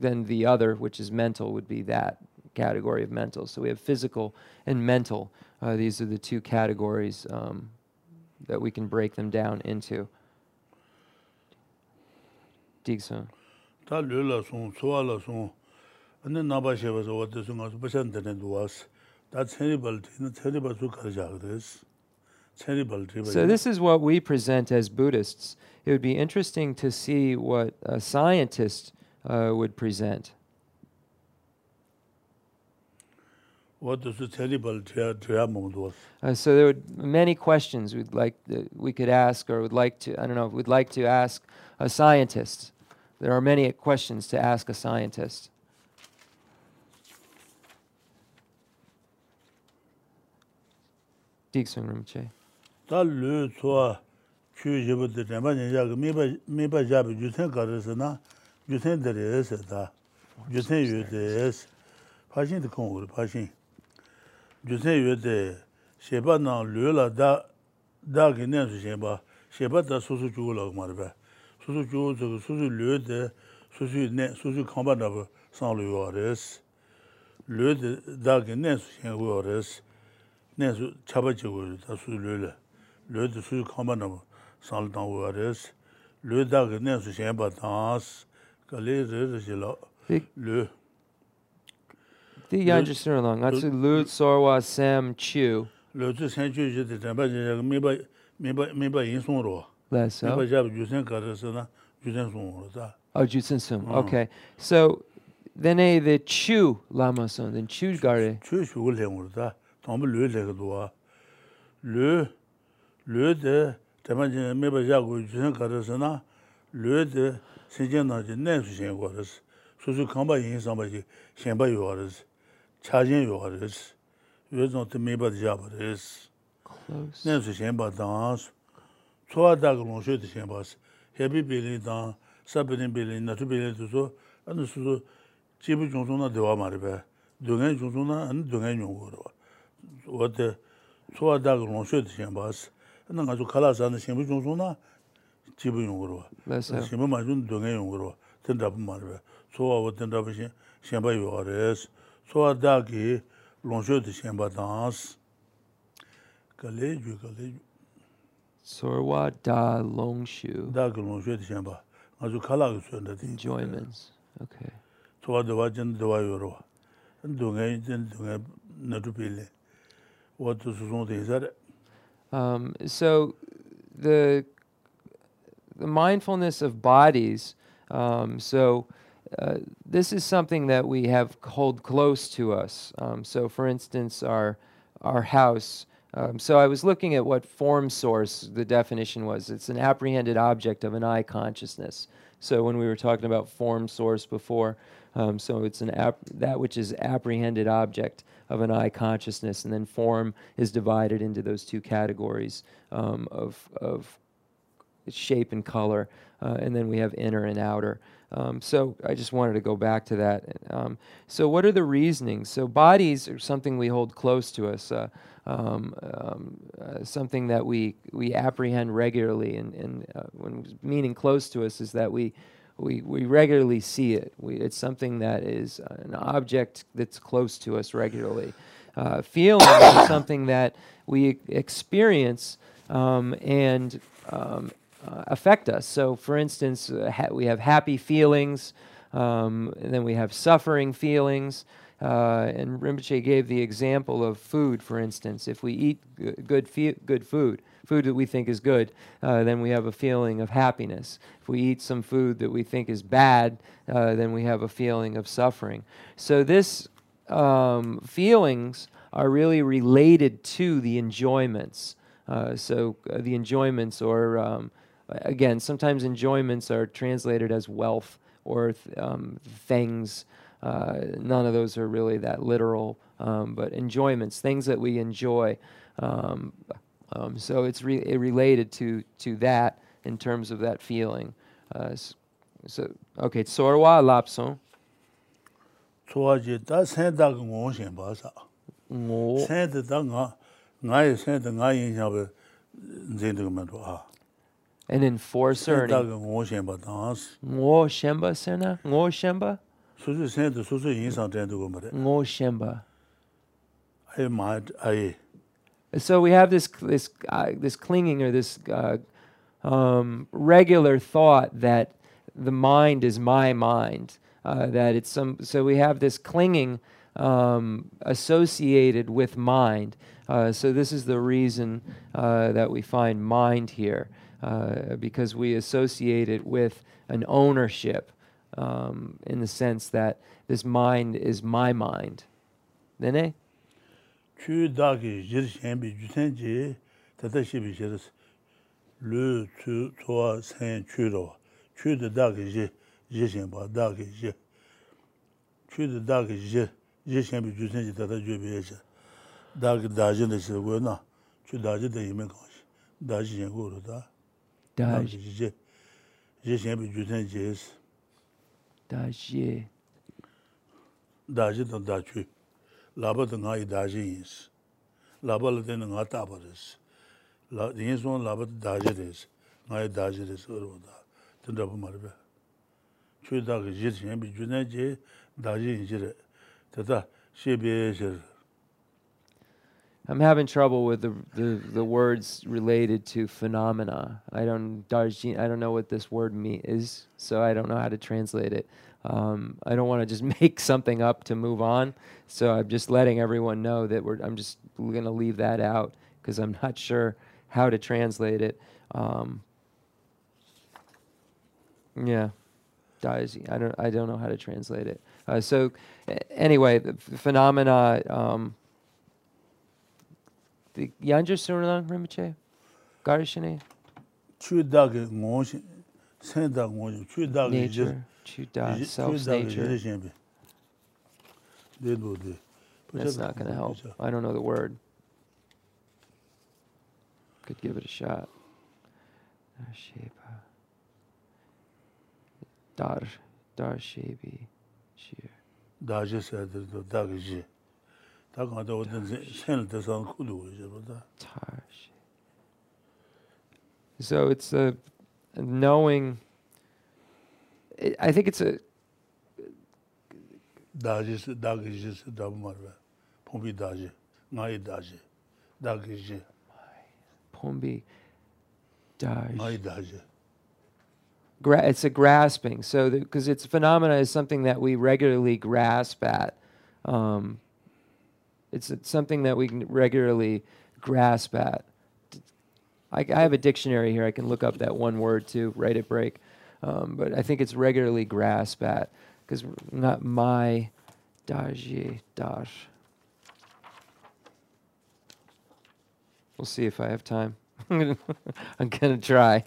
Then the other, which is mental, would be that category of mental. So we have physical and mental. Uh, these are the two categories um, that we can break them down into. Chā kādēs, tē bā So this is what we present as Buddhists. It would be interesting to see what a scientist uh, would present. wā tē sō tsēni bāl tē yā mōng duwās. Uh, so there would many questions we'd like to, we could ask, or would like to I don't know. We'd like to ask a scientist. There are many questions to ask a scientist. Diksun Rinpoche. tā lū tsua chū yibu tī rāmbā nyingyā ka mīpa yāpi yutēn kārēsā na yutēn darēsā tā, yutēn yutēs, pāshīn tī kōngu rī, pāshīn. Yutēn yutē, shēpa nā lū lā dā, dā kī nēn su shēpa, shēpa tā sūsū chūgu lā kumā rī bā, sūsū chūgu tsū kī sūsū lū tē, sūsū nē, sūsū kāmbā nā bā sāng lū yuwa rēs, lū tē dā kī nēn su shēngu yuwa rēs, nēn su chāpa chīgu rī, tā sūsū lū lā. lōdhī sū kāma nāma sāla tāng wā rēs, lōdhā gā nē sū shēmbā tāns, kā lē rē rē shī lā, lō. Tī yāñchī sīrā nā, ngā tsī lōdhī sārwā sēm chū. Lōdhī sēm chū chī tī tāmbā chī yā mī bā yīn sōng rō. Lā sā? Mī bā chā bā jūsēn kā rē sā na, jūsēn sōng rō tā. Oh, jūsēn sōng, okay. So, then a the chu lama sōng, then chu gā rē. Chu shū gā lē ngō rō tā, tāmbā lō lē gā duwa. Lō, 르데 대만진 메바 야고 주는 가르스나 르데 세제나지 내수신 거스 수수 컴바 인상바지 셴바 요거스 차진 요거스 요즘도 메바 잡버스 내수 셴바다스 초아다고 로셔도 셴바스 헤비 빌리다 사브린 빌리 나투 빌리도서 안 수수 지부 종종나 대화 말이베 동행 종종나 안 동행 용거로 어때 초아다고 로셔도 셴바스 나 가서 칼아서는 심부 중소나 집을 용으로. 맞아요 심부 맞은 동에 용으로. 된다고 말해 소와 된다고 신 심바 요아레스 소아다기 롱쇼드 심바 danse 갈레 주 갈레 소와 다 롱슈 다 롱쇼드 심바 아주 칼아가 쓰는데 enjoyments. Okay. 소와 도와진 도와요로. 동에 된 동에 나도 빌레 와도 수송도 이자래 Um, so the the mindfulness of bodies. Um, so uh, this is something that we have hold close to us. Um, so, for instance, our our house. Um, so I was looking at what form source the definition was. It's an apprehended object of an eye consciousness. So when we were talking about form source before, um, so it's an that which is apprehended object of an eye consciousness, and then form is divided into those two categories um, of of shape and color, uh, and then we have inner and outer. Um, so I just wanted to go back to that. Um, so what are the reasonings? So bodies are something we hold close to us, uh, um, um, uh, something that we we apprehend regularly, and, and uh, when meaning close to us is that we. We, we regularly see it. We, it's something that is an object that's close to us regularly. Uh, feelings are something that we experience um, and um, uh, affect us. So, for instance, uh, ha- we have happy feelings, um, and then we have suffering feelings. Uh, and Rinpoche gave the example of food, for instance. If we eat good, good food, food that we think is good, uh, then we have a feeling of happiness. If we eat some food that we think is bad, uh, then we have a feeling of suffering. So, this um, feelings are really related to the enjoyments. Uh, so uh, the enjoyments, or um, again, sometimes enjoyments are translated as wealth or th- um, things. Uh, none of those are really that literal, um, but enjoyments, things that we enjoy. Um, um so it's re- related to to that in terms of that feeling. Uh, so okay, sorwa lapson. Sorwa da ba da ye da yin zhen de an enforcer. And Ngoshemba Sena? Ngoshemba? I. So we have this this uh, this clinging or this uh, um, regular thought that the mind is my mind. Uh, that it's some. So we have this clinging um, associated with mind. Uh, so this is the reason uh, that we find mind here. uh, because we associate it with an ownership um, in the sense that this mind is my mind. Nene? Chu dagi jir shenbi juten ji tata shibi jiris lu tu tuwa sen chu ro. Chu da dagi ji jir shenba dagi ji. Chu da dagi ji jir shenbi juten ji tata jubi echi. Dagi daji da shi goyo na. Chu daji da yime kawashi. Daji jen goyo da. dā shē shē shēnbi jūtēn jēs dā shē dā shē tāng dā chū lāpa tā ngā yī dā shē yīs lāpa lā tēn ngā tāpa rēs yīn sōn lāpa tā dā shē rēs ngā yī dā shē rēs ārwa dā tēn rāpa mā rā chū dā shē shēnbi jūtēn jē dā shē yī shē rē tā tā shē bē shē rē I'm having trouble with the, the, the words related to phenomena. I don't darjin, I don't know what this word me is, so I don't know how to translate it. Um, I don't want to just make something up to move on, so I'm just letting everyone know that we're. I'm just going to leave that out because I'm not sure how to translate it. Um, yeah, daiji. I don't. I don't know how to translate it. Uh, so, anyway, phenomena. Um, the Yanja Surinam Rinpoche? Garishine? Chū tā kā ngō shī, sēn tā ngō shī, chū tā kā jī rē, Nature, Chuda, chū self's tā kā jī rē nature. shēn bē. Dē dō dē. That's not going to help. I don't know the word. Could give it a shot. Darshepa. Dar, Darshebi. Shir. sē dē dō, tā kā jī. Tā kā tā wā tēn sēn lā tē sāng khu dō wā shē bā tā. Tarsh. So it's a, knowing. I think it's a dājī sē, dā kā jī sē dā bā mā rā bā. Pōng bī dājī, ngā yī dājī, dā kā jī, pombi. Darsh. ngā yī dājī. gra- it's a grasping. So because it's phenomena is something that we regularly grasp at. Um, it's, it's something that we can regularly grasp at. I, I have a dictionary here. I can look up that one word too, right at break. Um, but I think it's regularly grasp at because not my daji dash. We'll see if I have time. I'm gonna try.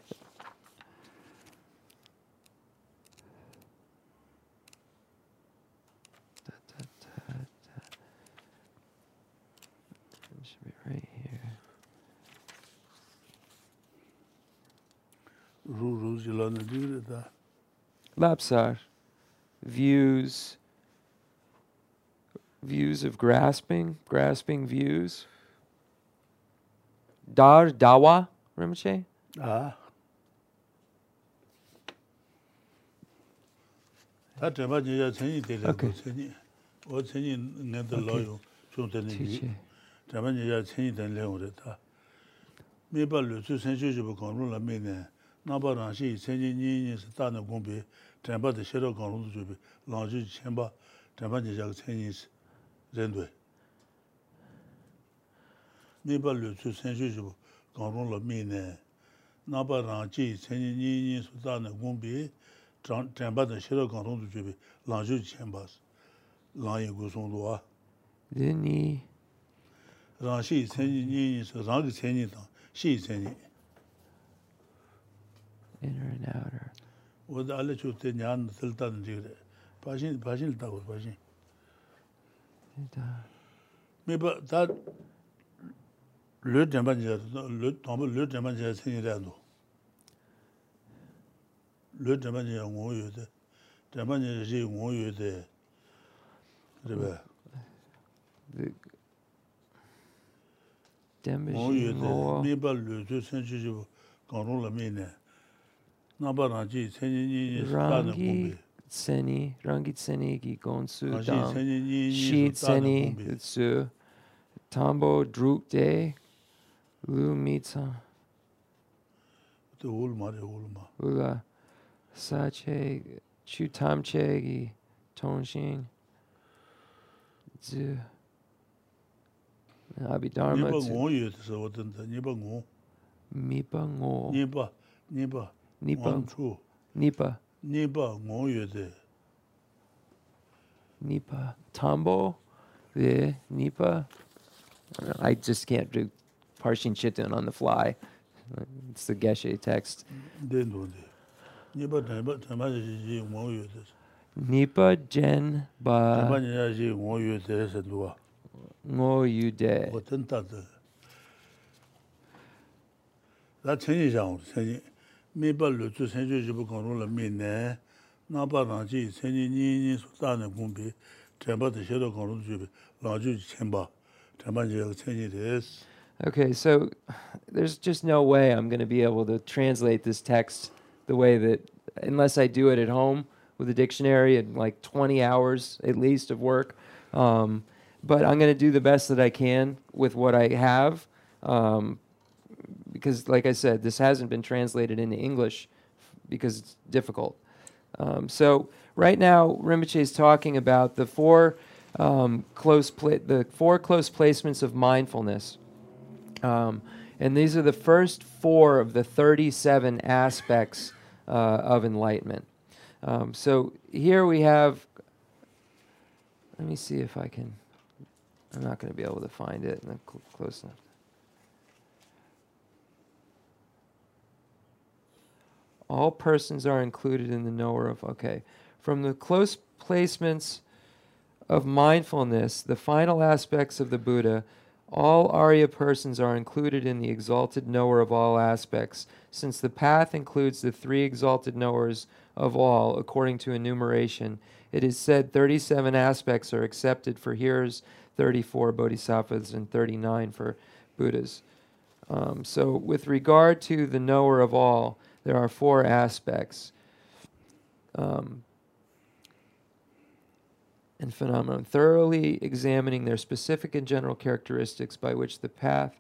Lapsar, views, views of grasping, grasping views. Dar dawa, rimche? Ah. Tā trāpa jīyā cēnyī tēlē kō cēnyī, wā cēnyī ngā tā lā yō, chōng tēnē jī, trāpa jīyā cēnyī tēnē lē ngō rē tā. Mē pā lō tsū sēn shū shū pā kāng rō lā mē nē, nāmbā rāngshī sēnjī nīñi sī tāni gōngbī tēmbā tī shērā kāng rōndu chūbī rāngshī chēmbā tēmbā nī chāka sēnjī sī rēnduwē. mīpa lū tsū sēnshū chūbī kāng rōng lō mī nē nāmbā rāngshī sēnjī nīñi sī tāni gōngbī tēmbā tī shērā kāng rōndu chūbī rāngshī chēmbā sī rāngyī gu sōng duwa. rēni rāngshī sēnjī nīñi sī rāngshī sēnjī tāng shī sēnjī inner and outer. Oda alle chute nyan sultan jire. Pashin pashin ta go pashin. Da. Me ba da le demba jira le tombe le demba jira sin jira do. Le demba jira ngo yo de. Demba jira ji ngo yo de. De ba. De Demba ji ngo. Me ba le de sen ji go. Kanro la me ne. nāmbā rāngchī sēnyī nīñī sūtāni kūmbī. Sēnyī, rāngi sēnyī kī gōnsū tāṁ, shīt sēnyī tsū, tāmbo drūk dē, lū mītsā. Tē ulu mā rē, ulu mā. Ula, sā chē, chū tām chē kī tōngshīn, tsū, abhidharma tsū. Nipa ngō yu tsā watāntā, nipa ngō. Nipa ngō. Nipa, nipa. nipa nipa nipa ngo yode nipa tambo the nipa I just can't do parsing chitin on the fly. It's the geshe text. den do nipa nipa tama ji ngo yode nipa gen ba nipa ni ji ngo yode se do ngo yode oten ta da la chen yi zhang chen yi chū bē, jī chēn bā, tenpa je ga tsenyi. Okay, so there's just no way I'm going to be able to translate this text the way that, unless I do it at home with a dictionary and like 20 hours at least of work. Um, but I'm going to do the best that I can with what I have. Um, because, like I said, this hasn't been translated into English because it's difficult. Um, so right now, Rinpoche is talking about the four um, close pla- the four close placements of mindfulness, um, and these are the first four of the 37 aspects uh, of enlightenment. Um, so here we have. Let me see if I can. I'm not going to be able to find it cl- close enough. All persons are included in the knower of. Okay. From the close placements of mindfulness, the final aspects of the Buddha, all Arya persons are included in the exalted knower of all aspects, since the path includes the three exalted knowers of all, according to enumeration. It is said 37 aspects are accepted for hearers, 34 bodhisattvas, and 39 for Buddhas. Um, so, with regard to the knower of all, there are four aspects um, and phenomenon, thoroughly examining their specific and general characteristics by which the path.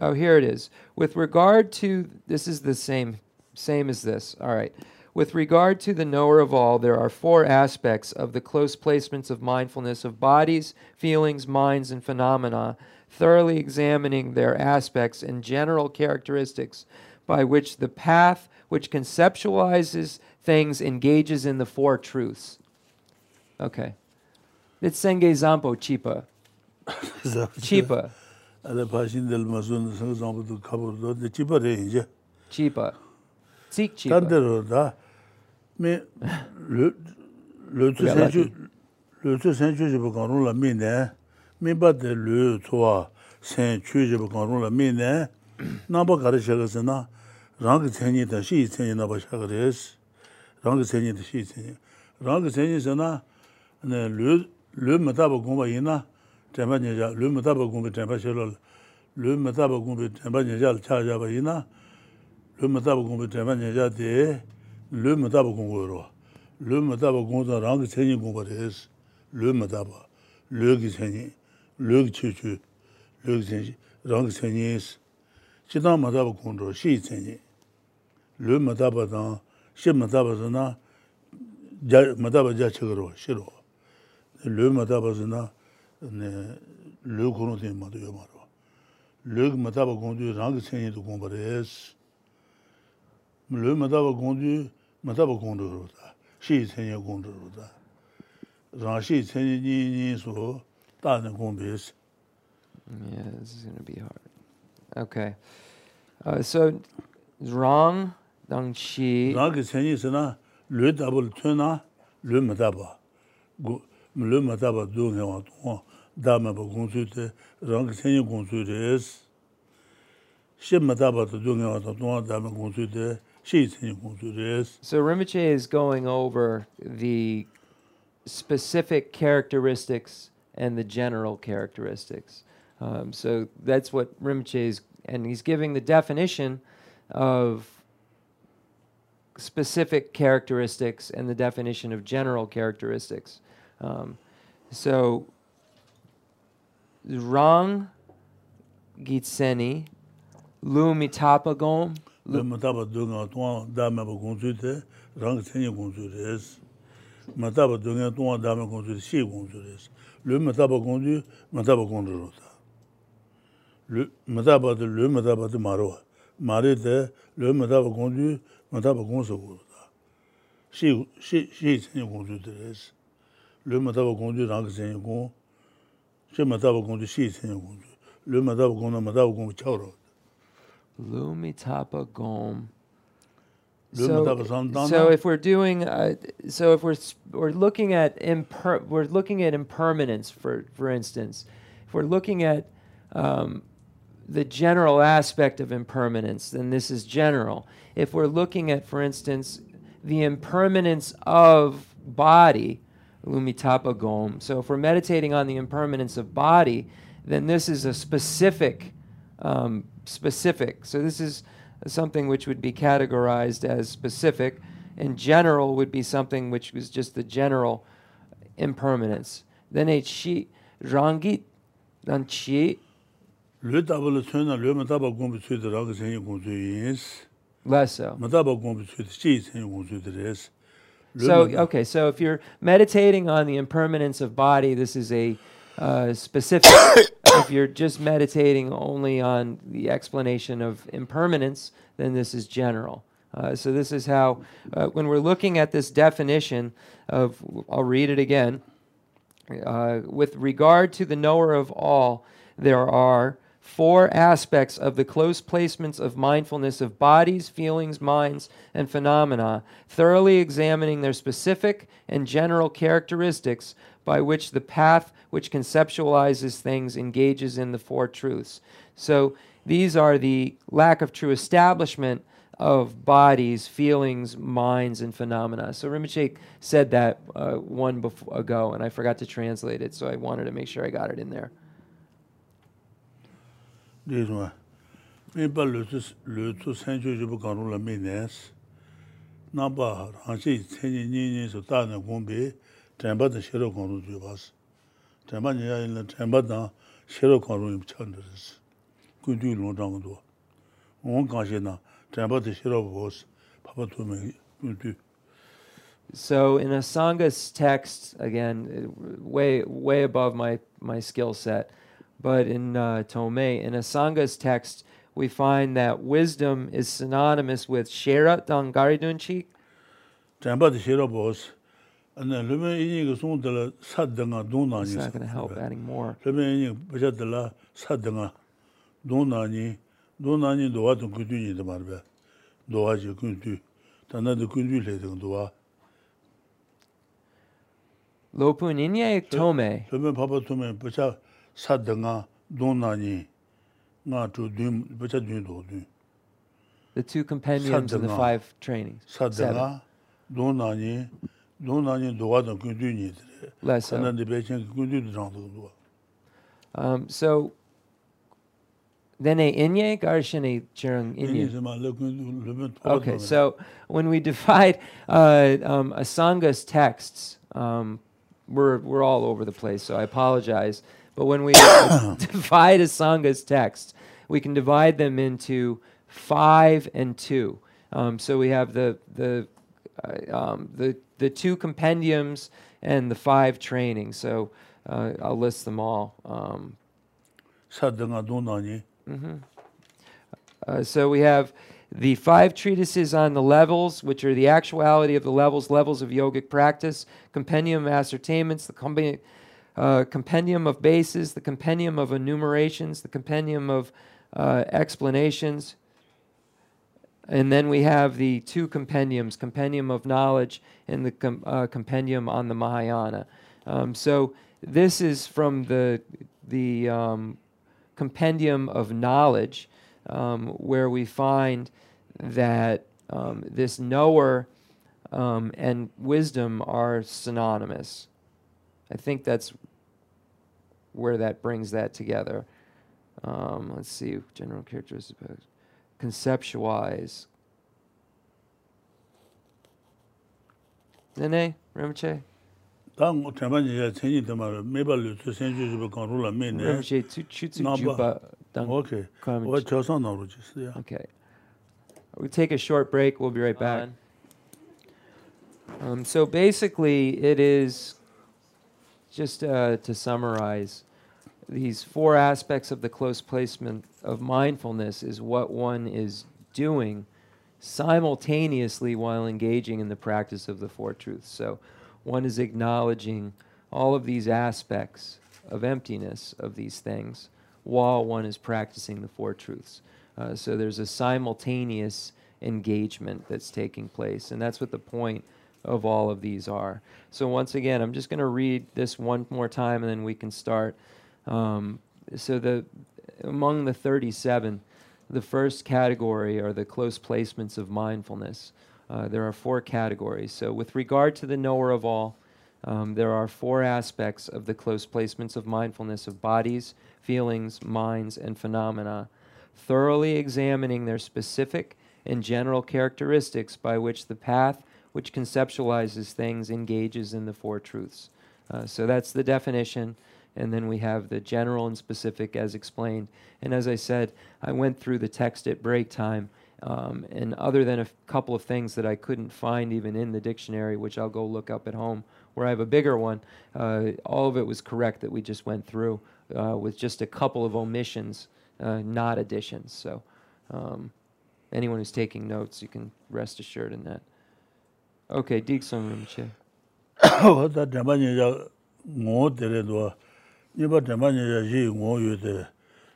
Oh, here it is. With regard to this is the same same as this. All right. With regard to the knower of all, there are four aspects of the close placements of mindfulness of bodies, feelings, minds, and phenomena, thoroughly examining their aspects and general characteristics by which the path which conceptualizes things engages in the four truths. Okay. It's Senge Zampo Chipa. Chipa. Ada pashin del masun sang zambu du kabu do de chipa inje. Chipa. Sik Chipa. Tandero da me le tu sen chu le tu sen chu je bu kan ru la mi ne me ba de le to sen chu je bu kan ru la mi ne nāmbā kārī shakasi nā rāngi tsēnyi tā shī tsēnyi nāmbā shakarēs rāngi tsēnyi tā shī tsēnyi. Rāngi tsēnyi sā nā lū matāpa gōmbā yī nā tēmbā nyāyā lū matāpa gōmbā tēmbā shirō lū matāpa gōmbā tēmbā nyāyā chā yāpa yī nā. Lū matāpa gōmbā tēmbā nyāyā tē lū matāpa gōmbā rō. Lū matāpa gōmbā rāngi tsēnyi gōmbā rēs lū matāpa lū ki tsēnyi lū ki chū chū lū ki tsēnyi rāngi tsēnyi chidang madaba kondro shi itsenji. Lu madaba dang, shi madaba zina, madaba ja chigaro, shiro. Lu madaba zina, lu kono ten madu yo maro. Lu madaba kondu rangi tsenji du kongbar es. Lu madaba kondu, madaba kondu rota, shi itsenji kondu rota. Rang shi itsenji nyi nyi so, ta nyi kongbi es. Yeah, this is going to be hard. Okay. Uh, so, wrong, dang shi. rang ge chen yi se na lö da bu tuen na lö ma ta ba go lö ma ta ba du nge wa tu da ma ba gong su te rang ge chen yi gong su res shi ma ta ba du nge wa tu da ma gong su te shi chen yi gong su res So, Rinpoche is going over the specific characteristics and the general characteristics. Um, so, that's what Rinpoche is, and he's giving the definition of specific characteristics and the definition of general characteristics. Um, so, Rang Gitseni, Lu Mitapagom, lö ma ta ba du nge wa tu da ma ba gong su te rang ge chen yi gong su res ma ta ba du nge tu da ma gong su te shi gong su res lö ma ta ba gong du ma ta ba gong du ro ta lö ma ta ba de lö ma ta ba de ma ro ma re de lö ma ta ba gong du ma ta ba gong su go ta shi shi shi chen yi gong su te res lö ma ta ba gong du rang ge chen yi gong shi ma ta ba gong du shi chen yi gong du lö ma ta ba gong na ma ta ba gong chao ro Lu Mitapa Gom. lö ma ta ba san dang so if we're doing, uh, so if we're we're looking at imper- we're looking at impermanence, for for instance, if we're looking at um, the general aspect of impermanence, then this is general. If we're looking at, for instance, the impermanence of body, lumitapa gom. So if we're meditating on the impermanence of body, then this is a specific, um, specific. So this is something which would be categorized as specific, and general would be something which was just the general impermanence. Then a chi rangit dan chi lö tabla tsöna lö ma tabla gombe tsöda rang sen yung gombe yins less so. ma tabla gombe tsöda chi sen yung gombe res So okay, so if you're meditating on the impermanence of body, this is a uh, specific. if you're just meditating only on the explanation of impermanence, then this is general. Uh, so this is how, uh, when we're looking at this definition of, I'll read it again. Uh, with regard to the knower of all, there are four aspects of the close placements of mindfulness of bodies, feelings, minds, and phenomena, thoroughly examining their specific and general characteristics by which the path which conceptualizes things engages in the four truths. So these are the lack of true establishment of bodies, feelings, minds, and phenomena. So Rinpoche said that uh, one before, ago, and I forgot to translate it, so I wanted to make sure I got it in there. 대소아 메바 르투스 르투 산조주부 간로라 메네스 나바 한시 세니니니서 다는 공비 담바다 싫어 간로 주바스 담바냐 일라 담바다 싫어 간로 임찬드스 군주 롱장도 온 가시나 담바다 싫어 보스 파바토메 군주 So in Asanga's text, again, way way above my, my skill set, But in uh, Tomei, in Asanga's text, we find that wisdom is synonymous with shera dang garidunchi. Tamba de shera bos. And then lume ini ge song de la sad de nga don na ni. It's not going to help adding more. Lume ini baja de la sad de nga don na ni. Don na ni do wa de gu du ni de mar be. Do wa ji gu du. Ta na de gu du le de do wa. Lopun inye Tomei. Lume papa tome baja tu men ba ja sa de nga dong na ni nga tu du ba ja du do du the two companions of the five trainings. sa de Seven. nga dong na ni dong na ni do dong gu du ni de Less so. de be chen gu du de zhang de Um, so then a inye garshine chirung inye. se ma le gu du le men Okay, so when we divide uh, um, Asanga's texts, um, we're, we're all over the place, so I apologize. But when we divide Asanga's texts, we can divide them into five and two. Um, so we have the, the, uh, um, the, the two compendiums and the five trainings. So uh, I'll list them all. Um, sa de nga dong Uh, so we have the five treatises on the levels, which are the actuality of the levels, levels of yogic practice, compendium of ascertainments, the combi- uh, compendium of bases, the compendium of enumerations, the compendium of uh, explanations. And then we have the two compendiums, compendium of knowledge and the com- uh, compendium on the Mahayana. Um, so this is from the the um, compendium of knowledge, um, where we find that um, this knower um, and wisdom are synonymous. I think that's where that brings that together. Um, let's see, general characteristics, conceptualize. Nene, Rinpoche? Okay. Okay. We take a short break, we'll be right back. Um, so basically, it is just uh, to summarize these four aspects of the close placement of mindfulness is what one is doing simultaneously while engaging in the practice of the four truths. So one is acknowledging all of these aspects of emptiness of these things while one is practicing the four truths. Uh, so there's a simultaneous engagement that's taking place, and that's what the point of all of these are. So once again, I'm just going to read this one more time, and then we can start. Um, so the among the 37, the first category are the close placements of mindfulness. Uh, there are four categories. So with regard to the knower of all, um, there are four aspects of the close placements of mindfulness of bodies, feelings, minds, and phenomena, thoroughly examining their specific and general characteristics by which the path which conceptualizes things engages in the four truths. Uh, so that's the definition, and then we have the general and specific as explained. And as I said, I went through the text at break time, um, and other than a couple of things that I couldn't find even in the dictionary, which I'll go look up at home, where I have a bigger one, uh, all of it was correct that we just went through, uh, with just a couple of omissions, uh, not additions. So. Um, anyone who's taking notes, you can rest assured in that. Okay, dig some room che. Wa da da ba ni ya ngo de le do. Ni ba da ba ni ya ji ngo yu de.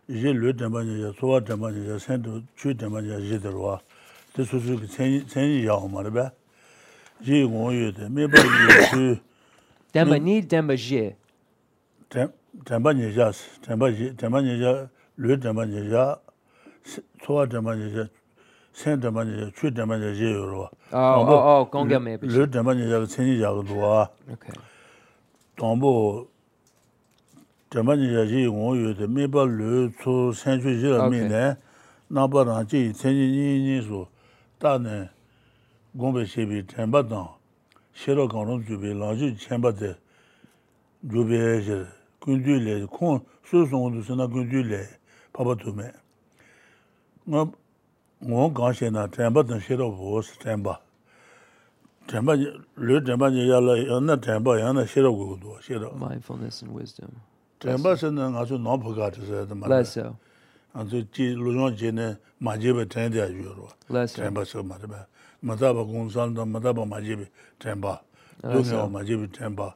Ji lu da ba ni ya so wa da ba ni ya sen do chu da ba ni ya ji de wa. De su su ki chen chen ya ma le ba. Ji ngo yu de me ba ni su. Da ba ni da ba ji. Da da ba ni ya da ba ji da ba ni ya lu da ba ni ya so wa da ba ni ya sen dama nija, chu dama nija je yorwa. Oh, oh, gongga mebi. Lu dama nija ka ceni jaga duwa. Okay. Tongbo, dama nija je yungo yoyde, meba lu tsu sen chu jira mi ne, naba rangi ceni nyi nyi su, ta ne, gongbe shebi tenpa tang, shiro kangrong jubi, langju chenpa de, jubi e jir, gundu le, kong su songo du sena gundu le, papa tume. Nga ngō kāngshē nā tēmbā tēng shērō bōs tēmbā. Tēmbā, lū tēmbā jī yā lā yā nā tēmbā yā nā shērō gu gu duwa, shērō. Mindfulness and wisdom. Tēmbā sē nā ngā sū nō pā kā tē sē tā mā rā. Lā sē. Ngā sū jī lū yōng jī nē mā jī bē tēng tē yā yu rō. Lā sē. Tēmbā sē mā rā bē. Mā tā bā gōng sān tā mā tā bā mā jī bē tēmbā. Lū ngā mā jī bē tēmbā.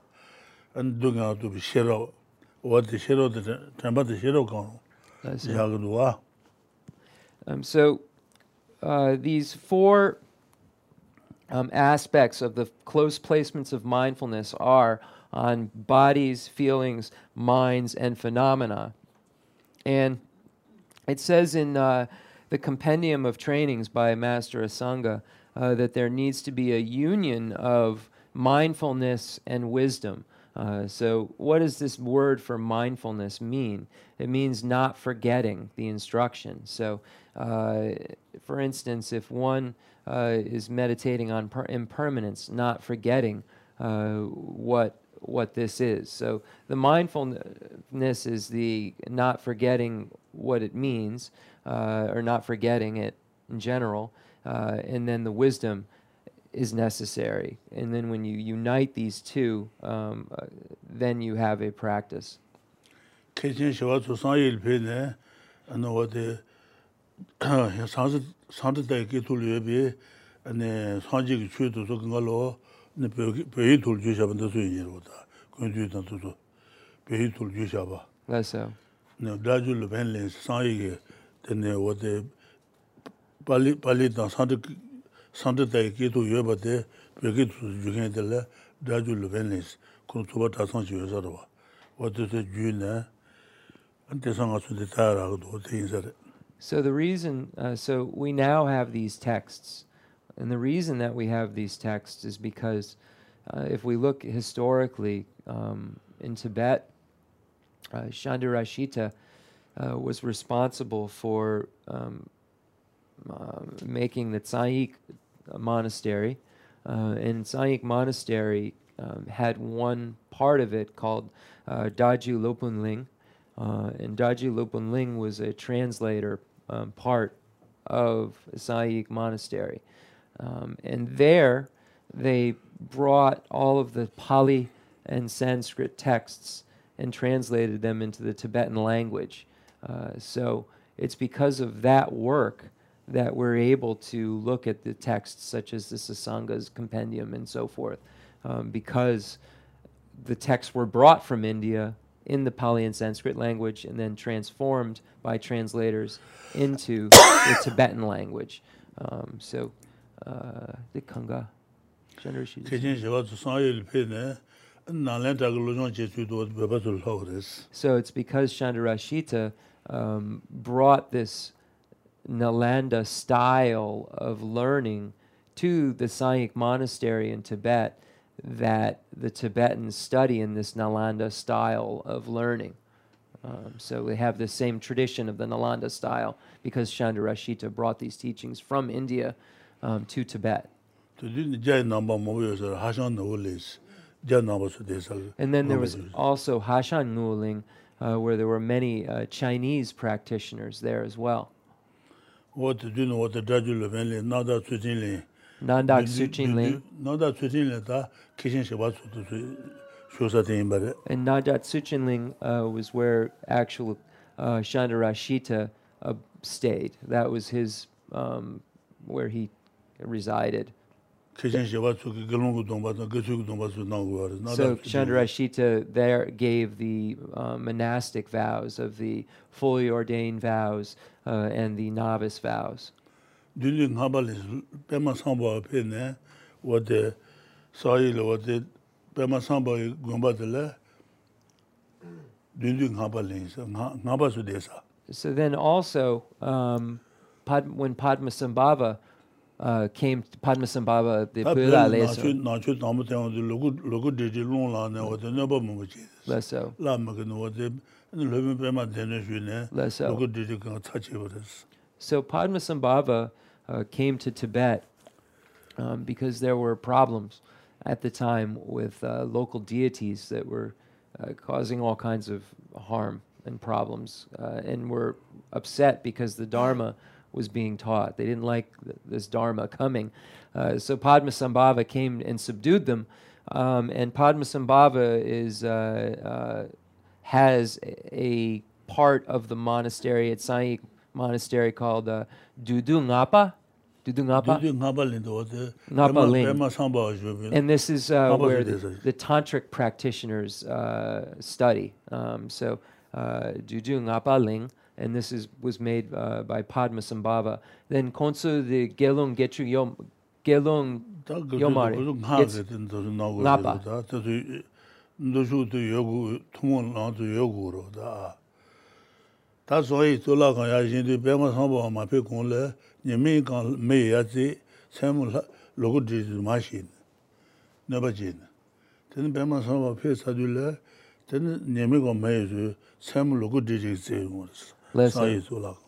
Lū ngā tu bē shērō. Wā tē shērō tēmbā tē shērō kāng rō. Lā sē. Yā gu duwa. Um, so uh, these four um, aspects of the close placements of mindfulness are on bodies, feelings, minds, and phenomena. And it says in uh, the compendium of trainings by Master Asanga uh, that there needs to be a union of mindfulness and wisdom. Uh, so, what does this word for mindfulness mean? It means not forgetting the instruction. So, uh, for instance, if one uh, is meditating on per- impermanence, not forgetting uh, what what this is. So the mindfulness is the not forgetting what it means, uh, or not forgetting it in general, uh, and then the wisdom is necessary. And then when you unite these two, um, uh, then you have a practice. Kachin shiwa tsu san yil pe ne, ano wade, sanzi daya ki tul yue pe, ane sanji ki chui tu su kanga lo, ne peyi tul ju shaba nda su yin yirwa da, kun ju dan tu su, peyi tul ju shaba. That's so. Ne daju lu pen len san yi ki, tene wade, pali dan sanji san ji yue sa de ba wo de de ju ne an ga su de ta ra ge do de yin So the reason, uh, so we now have these texts, and the reason that we have these texts is because uh, if we look historically um, in Tibet, uh, uh, was responsible for um, uh, making the Tsayik monastery, uh, and Tsayik monastery um, had one part of it called uh, Daju Lopunling, uh, and Daji Lopunling was a translator um, part of Sayik Monastery. Um, and there they brought all of the Pali and Sanskrit texts and translated them into the Tibetan language. Uh, so it's because of that work that we're able to look at the texts such as the Asanga's compendium and so forth, um, because the texts were brought from India in the Pali and Sanskrit language and then transformed by translators into the Tibetan language. Um, so, uh, the Kanga. Chandrashi. ke chen she wa zu san yi le pe ne na len ta ge lu zhong je chu do be ba zu lo de So it's because Shantarakshita um, brought this Nalanda style of learning to the Sayik monastery in Tibet that the Tibetans study in this Nalanda style of learning. Um, so we have the same tradition of the Nalanda style because Shantarakshita brought these teachings from India um, to Tibet. And then there was also Hashan Nguling, uh, where there were many uh, Chinese practitioners there as well. what dun what draju le ben le na da tsutin le. Na da tsutin le. na da tsutin le da kishin shi ba su tu shosa tin ba and na da tsutin ling uh, was where actual uh, Chandrashita uh, stayed. That was his um, where he resided. Kishin shi ba su ki gelong gu dong ba da gesu gu dong ba su na gu ba na so Chandrashita there gave the uh, monastic vows of the fully ordained vows uh, and the novice vows. Dili ngabali pema samba pe ne wate sayi le wate pema samba gomba dile dili ngabali ngaba su desa. So then also um, Pad, when Padmasambhava uh, came to Padmasambhava, the Pula Leso. Leso. La ma ke no wo de le me pema de ne ju ne logo de de ka cha che wo So Padmasambhava uh, came to Tibet um, because there were problems at the time with uh, local deities that were uh, causing all kinds of harm and problems uh, and were upset because the Dharma was being taught. They didn't like th- this Dharma coming. Uh, so Padmasambhava came and subdued them. Um, and Padmasambhava is, uh, has a part of the monastery at Sai monastery called uh, Dudu Ngapa. Dudu Ngapa? Ngapa And this is uh, where the, the, tantric practitioners uh, study. Um, so uh, Dudu Ngapa Ling, and this is was made uh, by Padmasambhava. Then Konsu the Gelung Getru Yom Gelung Yomari. Ngapa. nushu tu yogu, tumu nang tu yogu ro da. Ta soyi tula kan ya jindu pema samba ma pe kung le, nimi kan me ya zi, semu loku di zi ma shin, neba jin. Teni pema samba pe sadu le, teni nimi kan me ya zi, semu loku di zi zi yung res, soyi tula kan.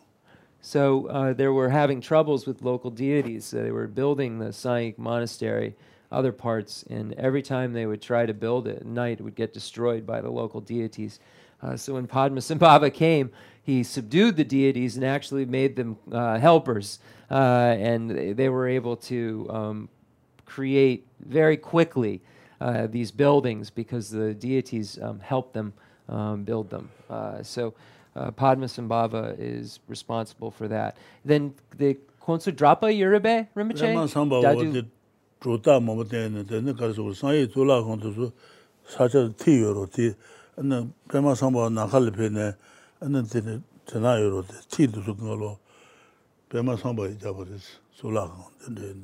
So uh, they were having troubles with local deities. Uh, they were building the Saik monastery. Other parts, and every time they would try to build it at night, it would get destroyed by the local deities. Uh, so when Padmasambhava came, he subdued the deities and actually made them uh, helpers. Uh, and they were able to um, create very quickly uh, these buildings because the deities um, helped them um, build them. Uh, so uh, Padmasambhava is responsible for that. Then the Konsudrapa Yurube Rinpoche? 조다 뭐 되는데 내가 가서 사이 돌아 건도서 사자 티요로 티 안나 배마 상바 나갈 배네 안나 되네 전화요로 티도 좀 걸로 배마 상바 잡아서 돌아 건데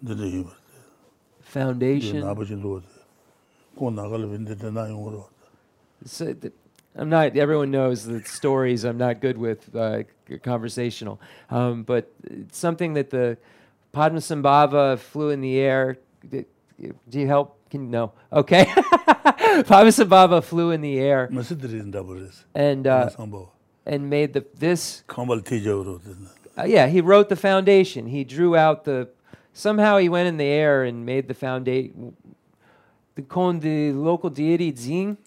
근데 이거 foundation 고 나갈 배인데 나 용으로 so the, I'm not. Everyone knows that stories I'm not good with uh, conversational, um, but something that the Padmasambhava flew in the air, do you help? Can, no. Okay. Padmasambhava flew in the air and uh, and made the this. Uh, yeah, he wrote the foundation. He drew out the. Somehow he went in the air and made the foundation. The con the local deity Zing.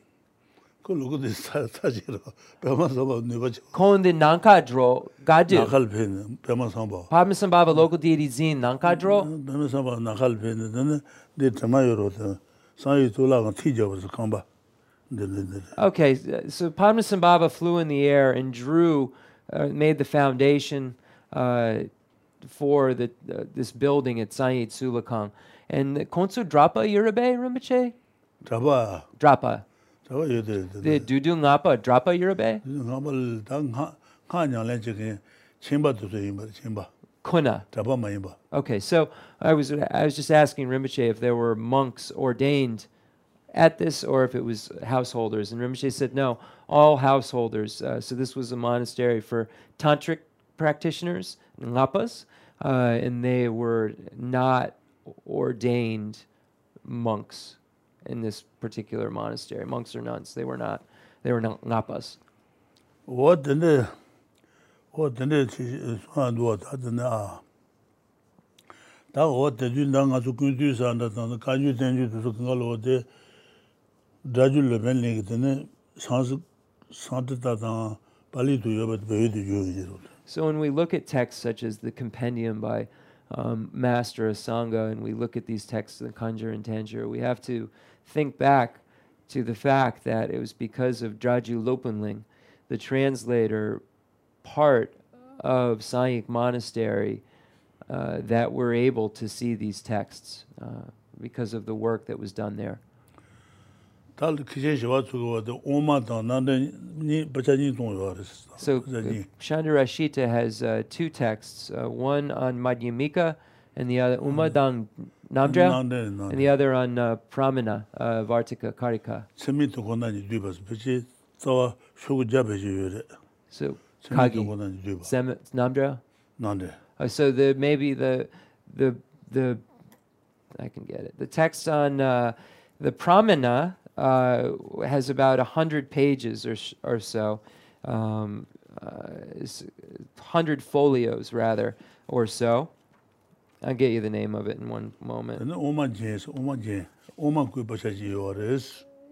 그 로고도 사지로 배만 사바 네바지 콘데 난카드로 가지 나칼 베네 배만 사바 파미슨 바바 로고 디리진 난카드로 배만 사바 나칼 베네 너는 네 담아요로 사이 돌아가 티져서 컴바 Okay, so Padmasan Baba flew in the air and drew, uh, made the foundation uh, for the uh, this building at Sayid Sulakang. And Konsu Drapa Yurabe Rinpoche? Drapa. Drapa. Drapa Yurabe. The Dudu Ngapa Drapa Yurabe? Ngapa, da nga nyang len chikin, chimba tu su yinba, chimba. Kuna. Okay, so I was I was just asking Rinpoche if there were monks ordained at this or if it was householders, and Rinpoche said no, all householders. Uh, so this was a monastery for tantric practitioners, ngapas, uh, and they were not ordained monks in this particular monastery, monks or nuns. They were not. They were napas. What the what the what the So when we look at texts such as the compendium by um, Master Asanga and we look at these texts in Kanjur and Tanjur, we have to think back to the fact that it was because of Draju Lopunling, the translator part of Sanyik Monastery, uh, that we're able to see these texts uh, because of the work that was done there. So Shantarakshita has uh, two texts, uh, one on Madhyamika and the other Umadang Namdra and the other on uh, Pramana, uh, Vartika Karika. So Kagi, Sem, Namdra? Uh, so the maybe the the the I can get it. The text on uh, the Pramana uh, has about a hundred pages or or so, um, uh, hundred folios rather or so. I'll get you the name of it in one moment.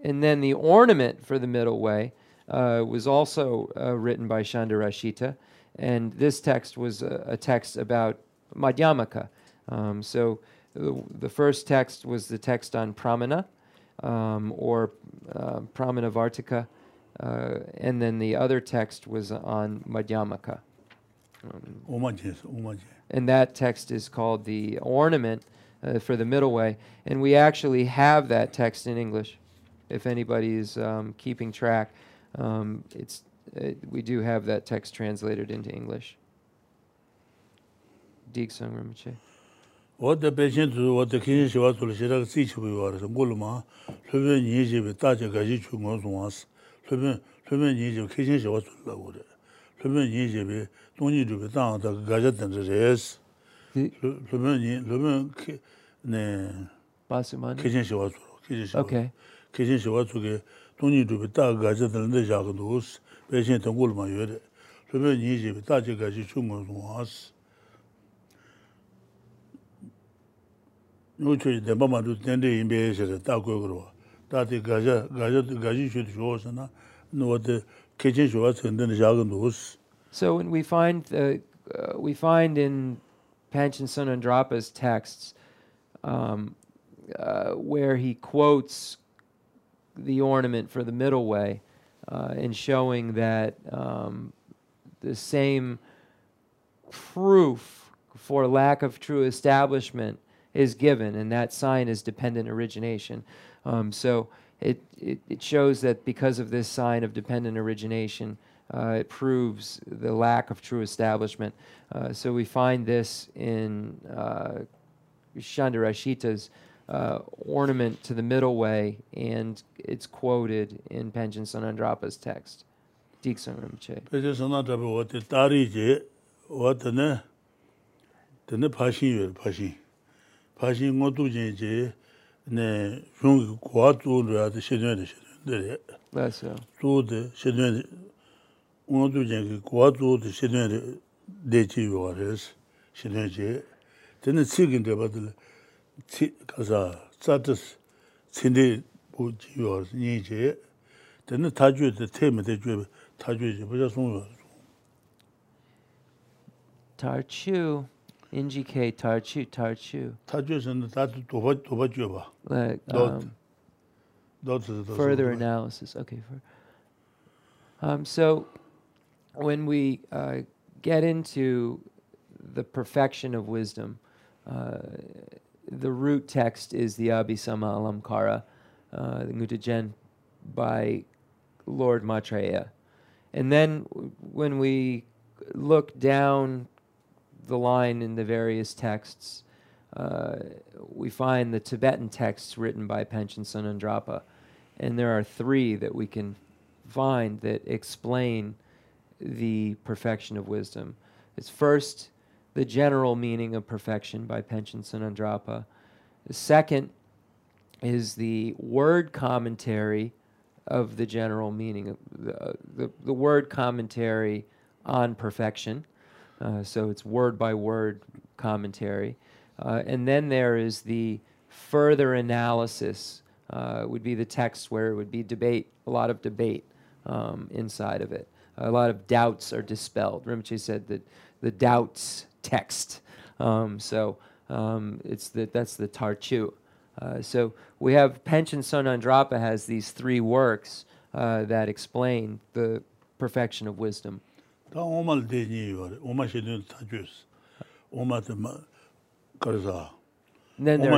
And then the ornament for the middle way uh, was also uh, written by Shantarakshita, and this text was a, a text about Madhyamaka. Um, so the, the, first text was the text on Pramana, um, or uh, Pramana Vartika, uh, and then the other text was on Madhyamaka. Um, and that text is called the ornament uh, for the middle way. And we actually have that text in English. If anybody is um, keeping track, um, it's, it, we do have that text translated into English. Deeksung Rinpoche. Wata pechen tu wata kishin shiwa tula shiraka tsi chibu yuwaarisa, ngulu maa lupin nyi chibi taja gaji chu ngon suwaansi, lupin nyi chibi kishin shiwa tula lagore, lupin nyi chibi 동이 주게 땅다 가졌던 저레스. 루면 루면 네. 바스만 계진 씨 와서 계진 씨 오케이. 계진 씨 와서 그 돈이 주게 다 가졌던 데 자고도 배신 동굴만 요래. 루면 이 집에 다 제가지 중국 와스. 노초이 대마마도 된데 임베에서 다 고거로 다디 가자 가자 가지 주도 좋으나. 노데 계진 씨 와서 된데 자고도 오스. So when we find, uh, uh, we find in Panchen Sonam Drakpa's texts um, uh, where he quotes the ornament for the middle way uh, in showing that um, the same proof for lack of true establishment is given, and that sign is dependent origination. Um, so it, it, it, shows that because of this sign of dependent origination, Uh, it proves the lack of true establishment. Uh, so we find this in uh, Chandrashita's uh, ornament to the middle way, and it's quoted in Panchen Sanandrapa's text. Diksanamche. Panchen Sanandrapa wate tari je wate ne tene pashin yore pashin. Pashin ngotu je je ne shungi kuwa tu rwa de shedwen de shedwen de re. That's so. Tu de shedwen de ngōntu jengi kuwa tsuu tu shidun dechi yuwa res, shidun chi. Tene tsi kinte batili, tsi kasa, tsatis, tsindi bu chi yuwa res, nyi chi. Tene tajuu te te me te juu, tajuu chi, bacha sung yuwa res. Tarchu, indicate tarchu, tarchu. Tarchu shanda tatu tuba, tuba juu ba. Like, um, Dot, dot, dot, further analysis, okay. For, um, so, when we uh, get into the perfection of wisdom, uh, the root text is the Abhisama Alamkara, uh, the Ngutajen by Lord Maitreya. And then when we look down the line in the various texts, uh, we find the Tibetan texts written by Panchen Sonam Drakpa, and there are three that we can find that explain the perfection of wisdom. It's first the general meaning of perfection by Panchen Sonam Drakpa. The second is the word commentary of the general meaning of the, the, the word commentary on perfection. Uh, so it's word by word commentary. Uh, and then there is the further analysis, uh, would be the text where it would be debate, a lot of debate um, inside of it a lot of doubts are dispelled. Rinpoche said that the doubts text. Um, so um, it's the, that's the Tarchu. Uh, so we have Panchen Sonam Drakpa has these three works uh, that explain the perfection of wisdom. Then there,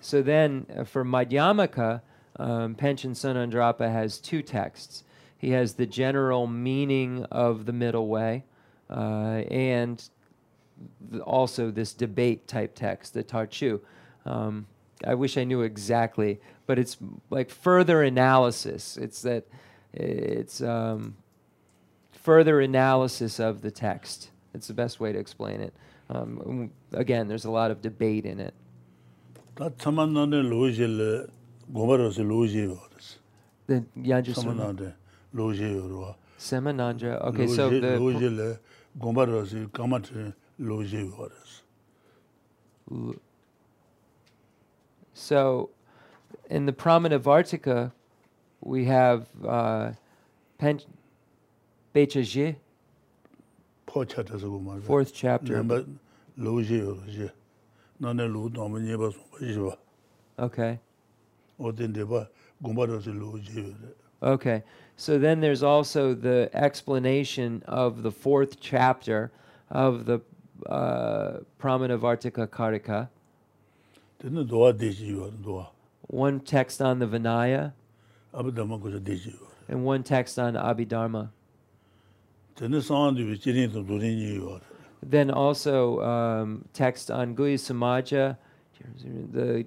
so then uh, for Madhyamaka, um, Panchen Sonam Drakpa has two texts. He has the general meaning of the middle way uh, and th- also this debate type text, the Tarchu. Um, I wish I knew exactly, but it's like further analysis. It's that it's um, further analysis of the text. It's the best way to explain it. Um, again, there's a lot of debate in it. 다 참만나네 로지를 고마로서 로지 요래. The Yanjusuna 참만나네 로지 요래. Semanandra. Okay, so the 로지를 고마로서 까마트 로지 요래. So, in the Pramanavartika, we have uh, Pen- Bechaji, 포차다서 고마로. fourth chapter. 넘바 로지 요래. 나네 로 너무 예봐 봐. Okay, Okay. So then there's also the explanation of the fourth chapter of the uh, Pramanavartika Karika. One text on the Vinaya. And one text on Abhidharma. Then also um, text on Guya Samaja, the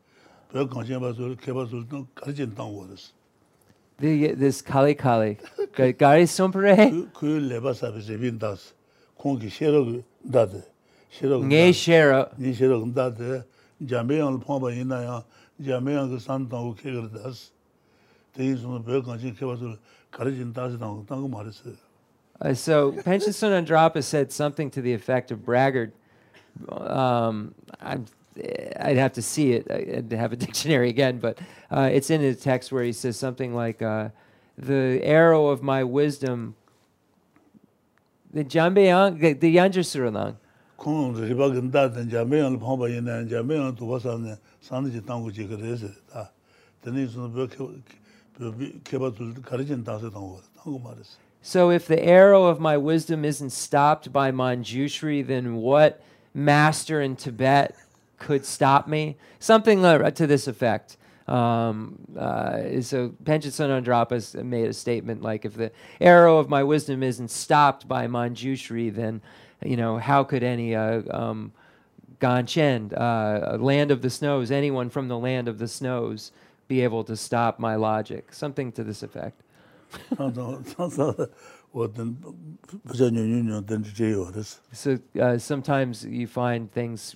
Pyo kanshin ba suri, keba suri tang karichin tang wadas. This kali kali, gari sumpare? Kuyu leba sabi zebin das, kongi shero dade. Nge shero? Nge shero dade, jameyang pongba ina yang, jameyang ka san tang u kegar das. Tengi suna pyo kanshin keba suri, karichin das tang tang maris. So, Panchasun Andrapa said something to the effect of braggart. Um, I'm Eh, I'd have to see it and have a dictionary again, but uh, it's in the text where he says something like, uh, "The arrow of my wisdom." The Jambeyang, the, the yanjasurulang. Ne san ta. Ke ke ba tu ma. So if the arrow of my wisdom isn't stopped by Manjushri, then what master in Tibet could stop me, something uh, to this effect. Um, uh, so Panchen Sonam Drakpa's made a statement like, if the arrow of my wisdom isn't stopped by Manjushri, then you know how could any uh, um, Ganchen, uh, land of the snows, anyone from the land of the snows, be able to stop my logic? Something to this effect. so uh, sometimes you find things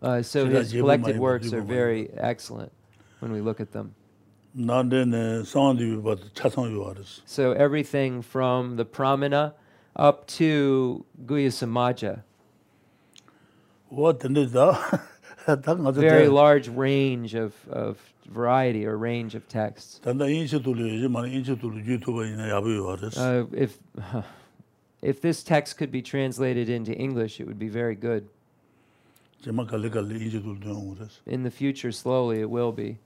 Uh, so his collected works are very excellent when we look at them. So everything from the Pramana up to Guhya Samaja. Very large range of, of variety or range of texts. Uh, if If this text could be translated into English, it would be very good. In the future, slowly it will be.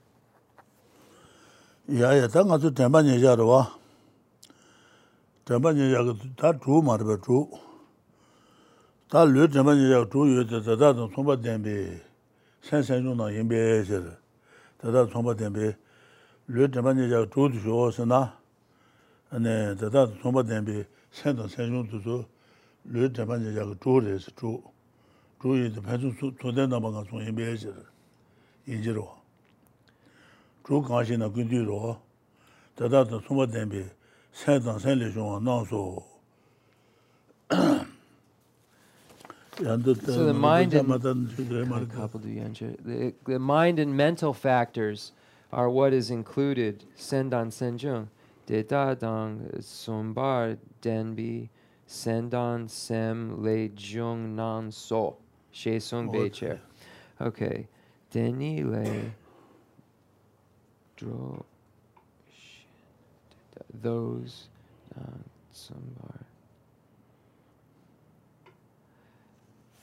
Ya ya ta nga zu tenpa nye ya rwa. Tenpa nye ya ta tu ma rwa tu. Ta lu tenpa nye ya tu yu ta ta ta tong tsompa tenpe sen sen chung na yinpe ya ya ra. Ta ta tsompa tenpe lu tenpa nye ya tu tu shu o se na. Ane ta ta tsompa tenpe sēnda sēnchōng tu su lū dēmā yā yā kā chū rē sī chū, chū yī dā pēchū sū tēn dā mā kā sōng yī bē chī rā, yī jī rō. Chū kā shī na gui tī rō, dā dā dā sū mā tēn bē sēnda sēn lē shōng wā nā sō. So the mind and the mind and mental factors are what is included sendan senjung. Deda dang sumbar denbi sendan sem le jung nan so. She sung Okay. becher. Okay. Deni le dro those nan sumbar.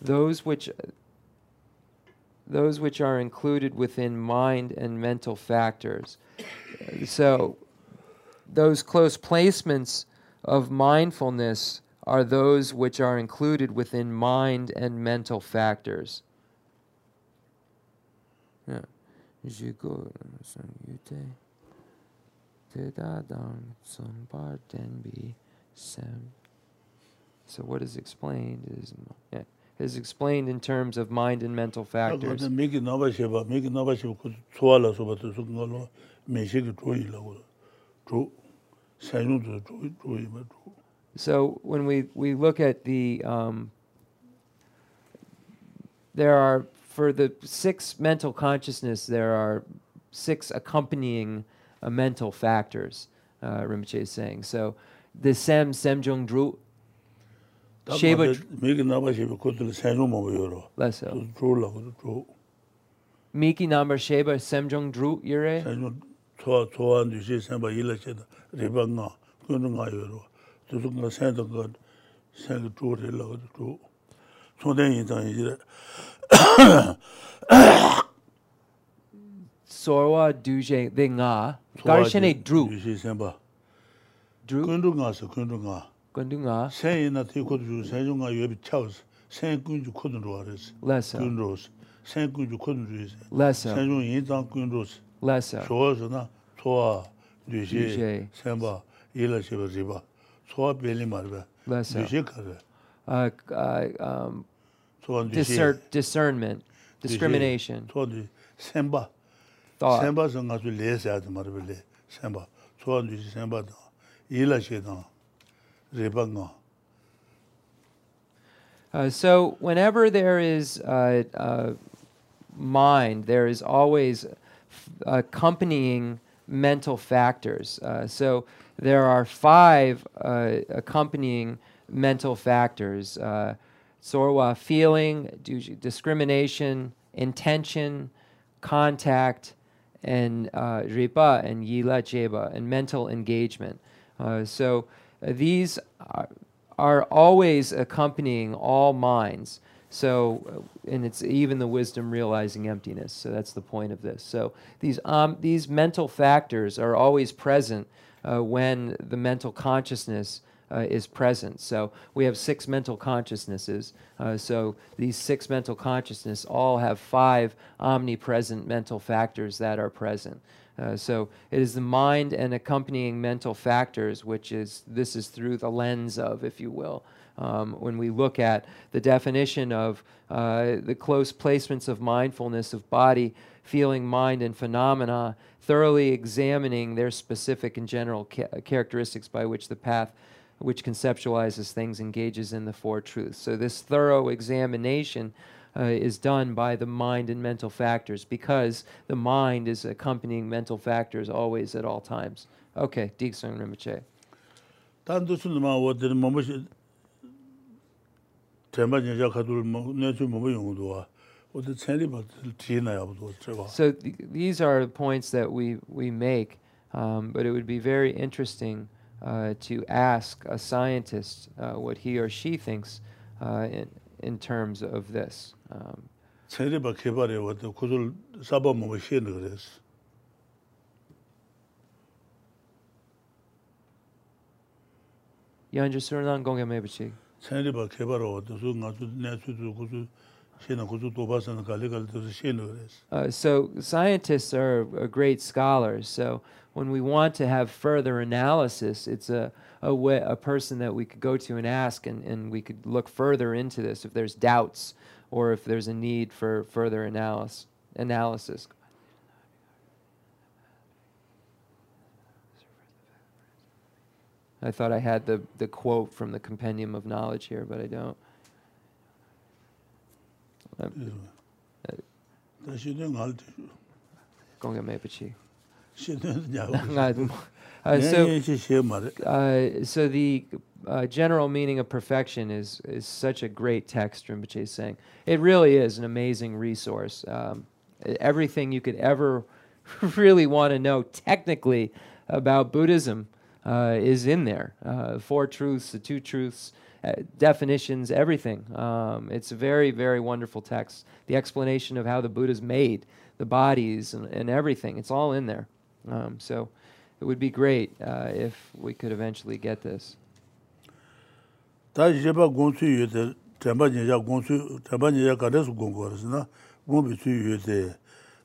Those which those which are included within mind and mental factors. So, those close placements of mindfulness are those which are included within mind and mental factors. Yeah. Jigo san yute. Dedadang sambar denbi sem. So what is explained is yeah, is explained in terms of mind and mental factors. So when we, we look at the, um, there are, for the six mental consciousness, there are six accompanying uh, mental factors, uh, Rinpoche is saying. So the Sem, Semjung Dru, Shēba ngā tē mīki nāba shēba kū tō lā sēn yū mā wā yō rō. Leso. Tō chū lā wā chū. Miki number Sheba, Semjung Dru, Yure. tsuwa tsuwa ndi shi senpa ila che da riba nga, kundu nga yorwa. Tusu nga sen da ka sen ka tu ri la ka tu. Tsungten yin tang yin jire. Sorwa duje de nga, gari shene dru. Ndi shi senpa. Dru? Kundu nga sa, kundu nga. Kundu nga? Sen yin na ti kudu ju, sen ju nga yobi chao sa. Sen kundu kudu ruwa resi. Lesa. Kundu rosi. Sen kundu kudu ju isi. Lesa. Sen ju yin tang kundu rosi. Lesa. Showa su na, 소아 뉴시 셈바 일라시버 리바. 소아 벨리 마르바 뉴시 카르 아 소아 뉴시. discernment discrimination. 소아 셈바. 셈바 정가주 레세아드 마르벨레 셈바. 소아 뉴시 셈바다 일라시다 리바가 Uh, so whenever there is uh, uh, mind, there is always uh, accompanying mental factors. Uh, so there are five uh, accompanying mental factors: uh, sorwa, feeling, discrimination, intention, contact, and uh, ripa and yila jeba, and mental engagement. Uh, so uh, these are, are always accompanying all minds. So, uh, and it's even the wisdom realizing emptiness. So that's the point of this. So these um, these mental factors are always present uh, when the mental consciousness uh, is present. So we have six mental consciousnesses. Uh, so these six mental consciousness all have five omnipresent mental factors that are present. Uh, so it is the mind and accompanying mental factors, which is this is through the lens of, if you will, um, when we look at the definition of uh, the close placements of mindfulness of body, feeling, mind, and phenomena, thoroughly examining their specific and general ca- characteristics by which the path which conceptualizes things engages in the four truths. So this thorough examination uh, is done by the mind and mental factors because the mind is accompanying mental factors always at all times. Okay, Diksung Rinpoche. tenpa nyingxia khadul mabu mumbu yunguduwa, oda tsenli ba tiyina yabuduwa treba. So th these are points that we, we make, um, but it would be very interesting uh, to ask a scientist uh, what he or she thinks uh, in, in terms of this. Um, tsenli ba kibari wata kuzul saba mumbu xini gres. Yanja Surunan Gonga Mebuchik. Uh, so scientists are, are great scholars. So when we want to have further analysis, it's a, a, way, a person that we could go to and ask, and, and we could look further into this if there's doubts or if there's a need for further analysis. analysis. I thought I had the, the quote from the Compendium of Knowledge here, but I don't. Da xe na ngal di, Gonga Mepachi. xe na nyabu. Uh, uh, so, Nyan xe xe ma re. Uh, so the uh, general meaning of perfection is is such a great text Rinpoche is saying. It really is an amazing resource. Um, everything you could ever really want to know technically about Buddhism uh, is in there. Uh, four truths, the two truths, uh, definitions, everything. Um, it's a very, very wonderful text. The explanation of how the Buddha's made, the bodies, and, and everything. It's all in there. Um, so it would be great uh, if we could eventually get this.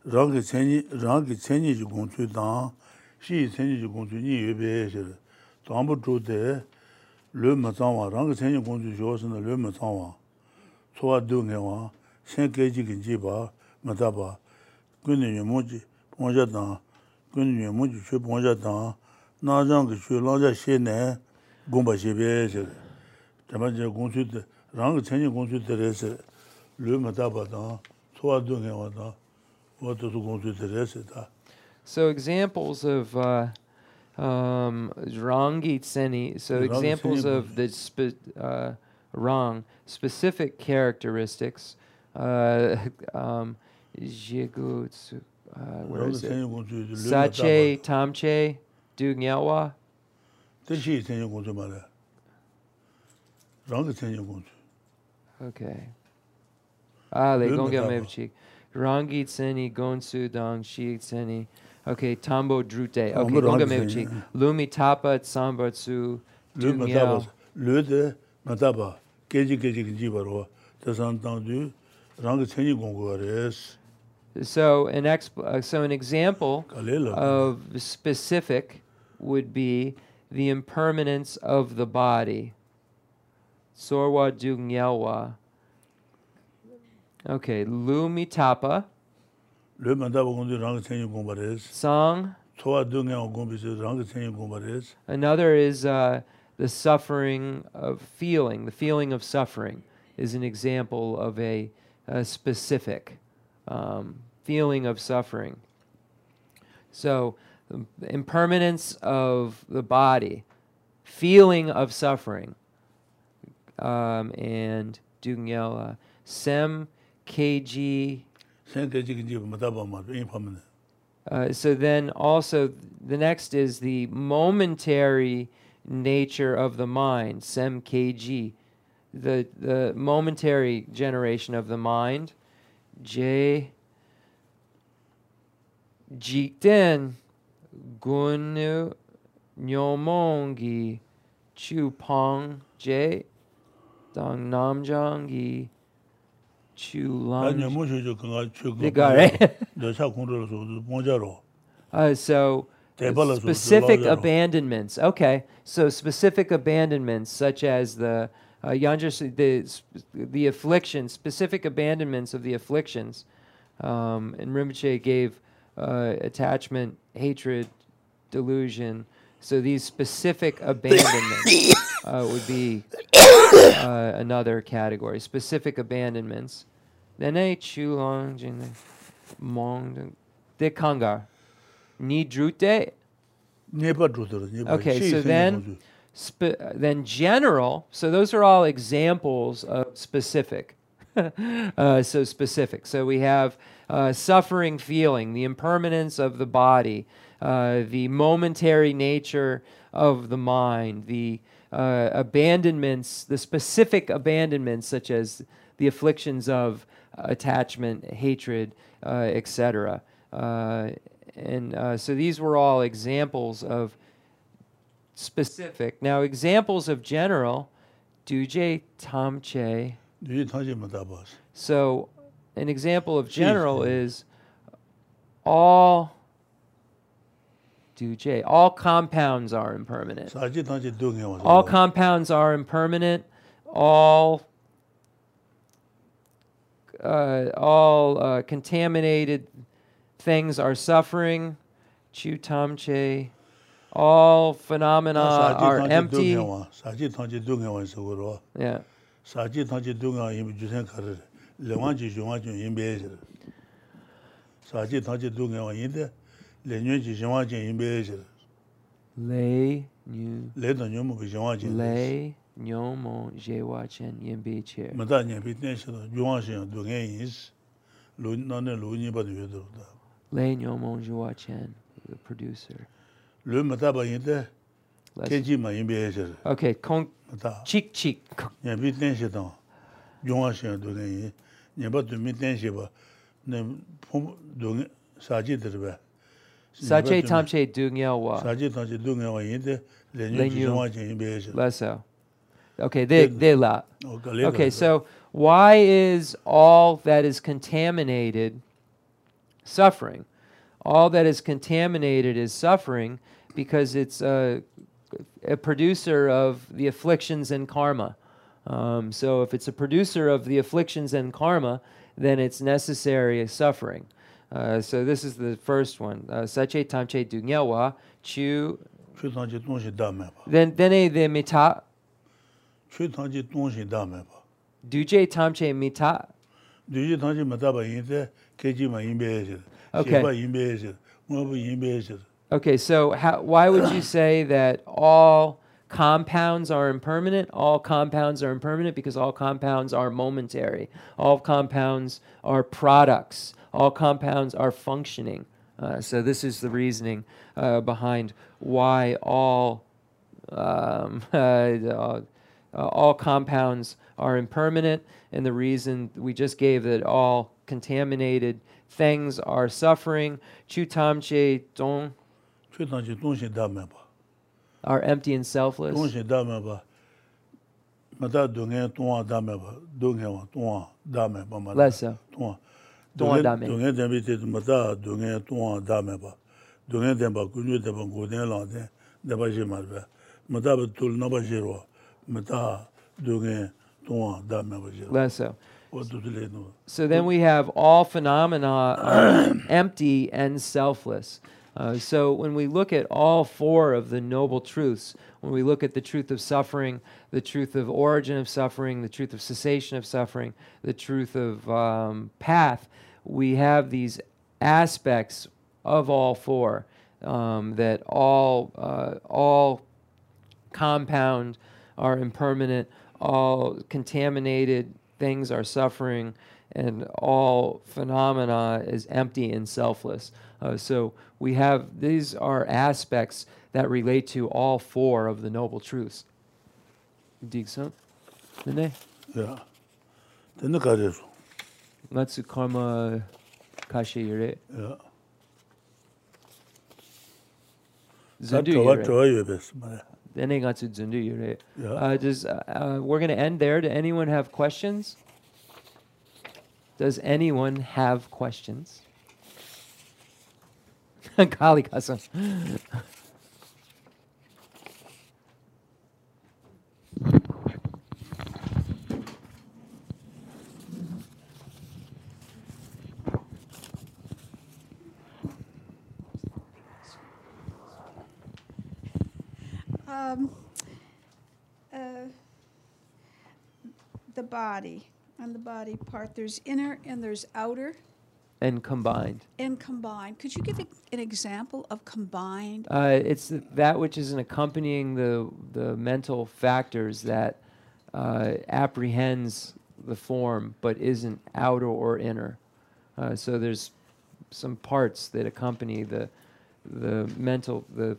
rangi chenyi, rangi chenyi ji gongsu dang, shi chenji gongchu nyi yubeye shir, zangbu zhude lyo ma zangwa, rangi chenji gongchu shio shina lyo ma zangwa, tsuwa du nge wa, shen keji genji ba, ma taba, guni yu moji pongja tang, guni yu moji shu pongja tang, na zang shu langja she ne, gongba shibeye shir, tama je gongchu de, rangi chenji gongchu de re shir, lyo ma taba tang, tsuwa du nge wa tang, wato su gongchu de re shir ta, So examples of uh, um, Rangi Tseni, so examples of the spe- uh, Rang, specific characteristics, uh, um, Jigutsu, uh, where is it? cēnyi gōngshū lū ma Sache, Tamche, Dugnyawa. tē shī cēnyi gōngshū ma rā. Rāngi cēnyi. Okay. Ah, le Luma gonga Taba. mevchi. Rangi tseni, gonsu dang, shi tseni. Okay, tambo drute. Okay, mevchi. tseni. Lumi tapa tsambatsu, Lū ma tā dungyao. pa, lū de ma tā pa, kēji kēji ki jī pa rō, tā sāng tāng dū, rāngi cēnyi gōngshū wā rē sī. So an exp- uh, so an example of specific would be the impermanence of the body. Sorwa dungyalwa. Okay, lumi tapa, Lū ma tā pa gōngshū rāngi cēnyi gōngshū pa rē sī. dū ngi wā gōngshū sī rāngi cēnyi gōngshū pa rē. Another is uh, the suffering of feeling. The feeling of suffering is an example of a, a specific um, feeling of suffering. So, um, impermanence of the body, feeling of suffering, um, and Dungyela, Sem KG Uh, so then also the next is the momentary nature of the mind, sem kg, the the momentary generation of the mind, j jikten gunu nyomongi chupong j dang namjangi chu ā nyā lam mō shū chū kāngā chū They kāngā got it. dā chā khun rō sō, dā pōng jā rō. Uh, so Teba la su- specific su lao ya. abandonments. Okay, so specific abandonments such as the uh, the the afflictions, specific abandonments of the afflictions. Um, and Rinpoche gave uh, attachment, hatred, delusion. So these specific abandonments uh, would be uh, another category. Specific abandonments. Then a chulong jin mong de kangar. Ni drute. Nye pa chū tō rō, nye pa. Okay, so then- spe- then general. So those are all examples of specific. uh, so specific. So we have uh, suffering feeling, the impermanence of the body, uh, the momentary nature of the mind, the uh, abandonments, the specific abandonments, such as the afflictions of attachment, hatred, uh, etc. Uh, and so these were all examples of specific. Now, examples of general, duje tamche. So, an example of general is all do J. All compounds are impermanent. All compounds are impermanent. All uh, all uh, contaminated things are suffering. Chu tam che. All phenomena are empty. Yeah. le nyu ji jinwa jin yin be je le nyu le da nyu mo bi jinwa jin le nyu mo je wa chen yin be che ma da nyen bi ne shi da jinwa jin du ngen yin is lu na ne lu ni ba de do da le nyu mo je wa chen the producer le ma da ba yin de ke ji ma yin be je okay kon chik chik nyen bi ne shi da jinwa jin du ngen yin nyen ba du mi ne shi ba ne pom du ngen sa ji de ba Sache tamche dungyawa. Sache tamche dungyawa yinde lenyu jizhwa chen yinbeyeche. Lesso. Okay, they, they oh, la. Okay, so why is all that is contaminated suffering? All that is contaminated is suffering because it's a, a producer of the afflictions and karma. Um, so if it's a producer of the afflictions and karma, then it's necessary suffering. Uh, so this is the first one. Uh, Sache tamche dunyewa chu. Chu tangche tongshi dame ba. Then dene de mita. Chu tangche tongshi dame ba. Duje tamche mita. Duje tangche mita ba yinte keji ma yinbe yese. Okay. Sheba yinbe yese. Mwabu yinbe yese. Okay, so how, why would you say that all compounds are impermanent. All compounds are impermanent because all compounds are momentary. All compounds are products all compounds are functioning. Uh, so this is the reasoning uh, behind why all um, uh, uh, all compounds are impermanent, and the reason we just gave that all contaminated things are suffering. Chu tamche dong. Are empty and selfless. Less so. 동해 동아 다음에 봐. 동해와 동아 다음에 봐. 맞다. Less so. 동아. 동아 다음에. 동해 대비 때 맞다 동해 동아 다음에 봐. 동해 대바 군주 대바 고대 라데 대바지 말봐. 맞다 둘 나바지로. 맞다 동해 동아 다음에 봐지. Less so. 어두들레노. So then we have all phenomena are empty and selfless. Uh, so when we look at all four of the noble truths, when we look at the truth of suffering, the truth of origin of suffering, the truth of cessation of suffering, the truth of um, path, we have these aspects of all four um, that all uh, all compound are impermanent, all contaminated things are suffering, and all phenomena is empty and selfless. Uh, so we have these are aspects that relate to all four of the noble truths. Dig some? Yeah. Then the that's a karma kashi, right? Yeah. Zundu, right? Then they got to Zundu, right? Yeah. Uh, does, uh, uh we're going to end there. Does anyone have questions? Does anyone have questions? Kali Kasam. Body, on the body part, there's inner and there's outer. and combined. And combined. Could you give a- an example of combined? Uh, it's that which is an accompanying the the mental factors that uh, apprehends the form but isn't outer or inner. Uh, so there's some parts that accompany the the mental the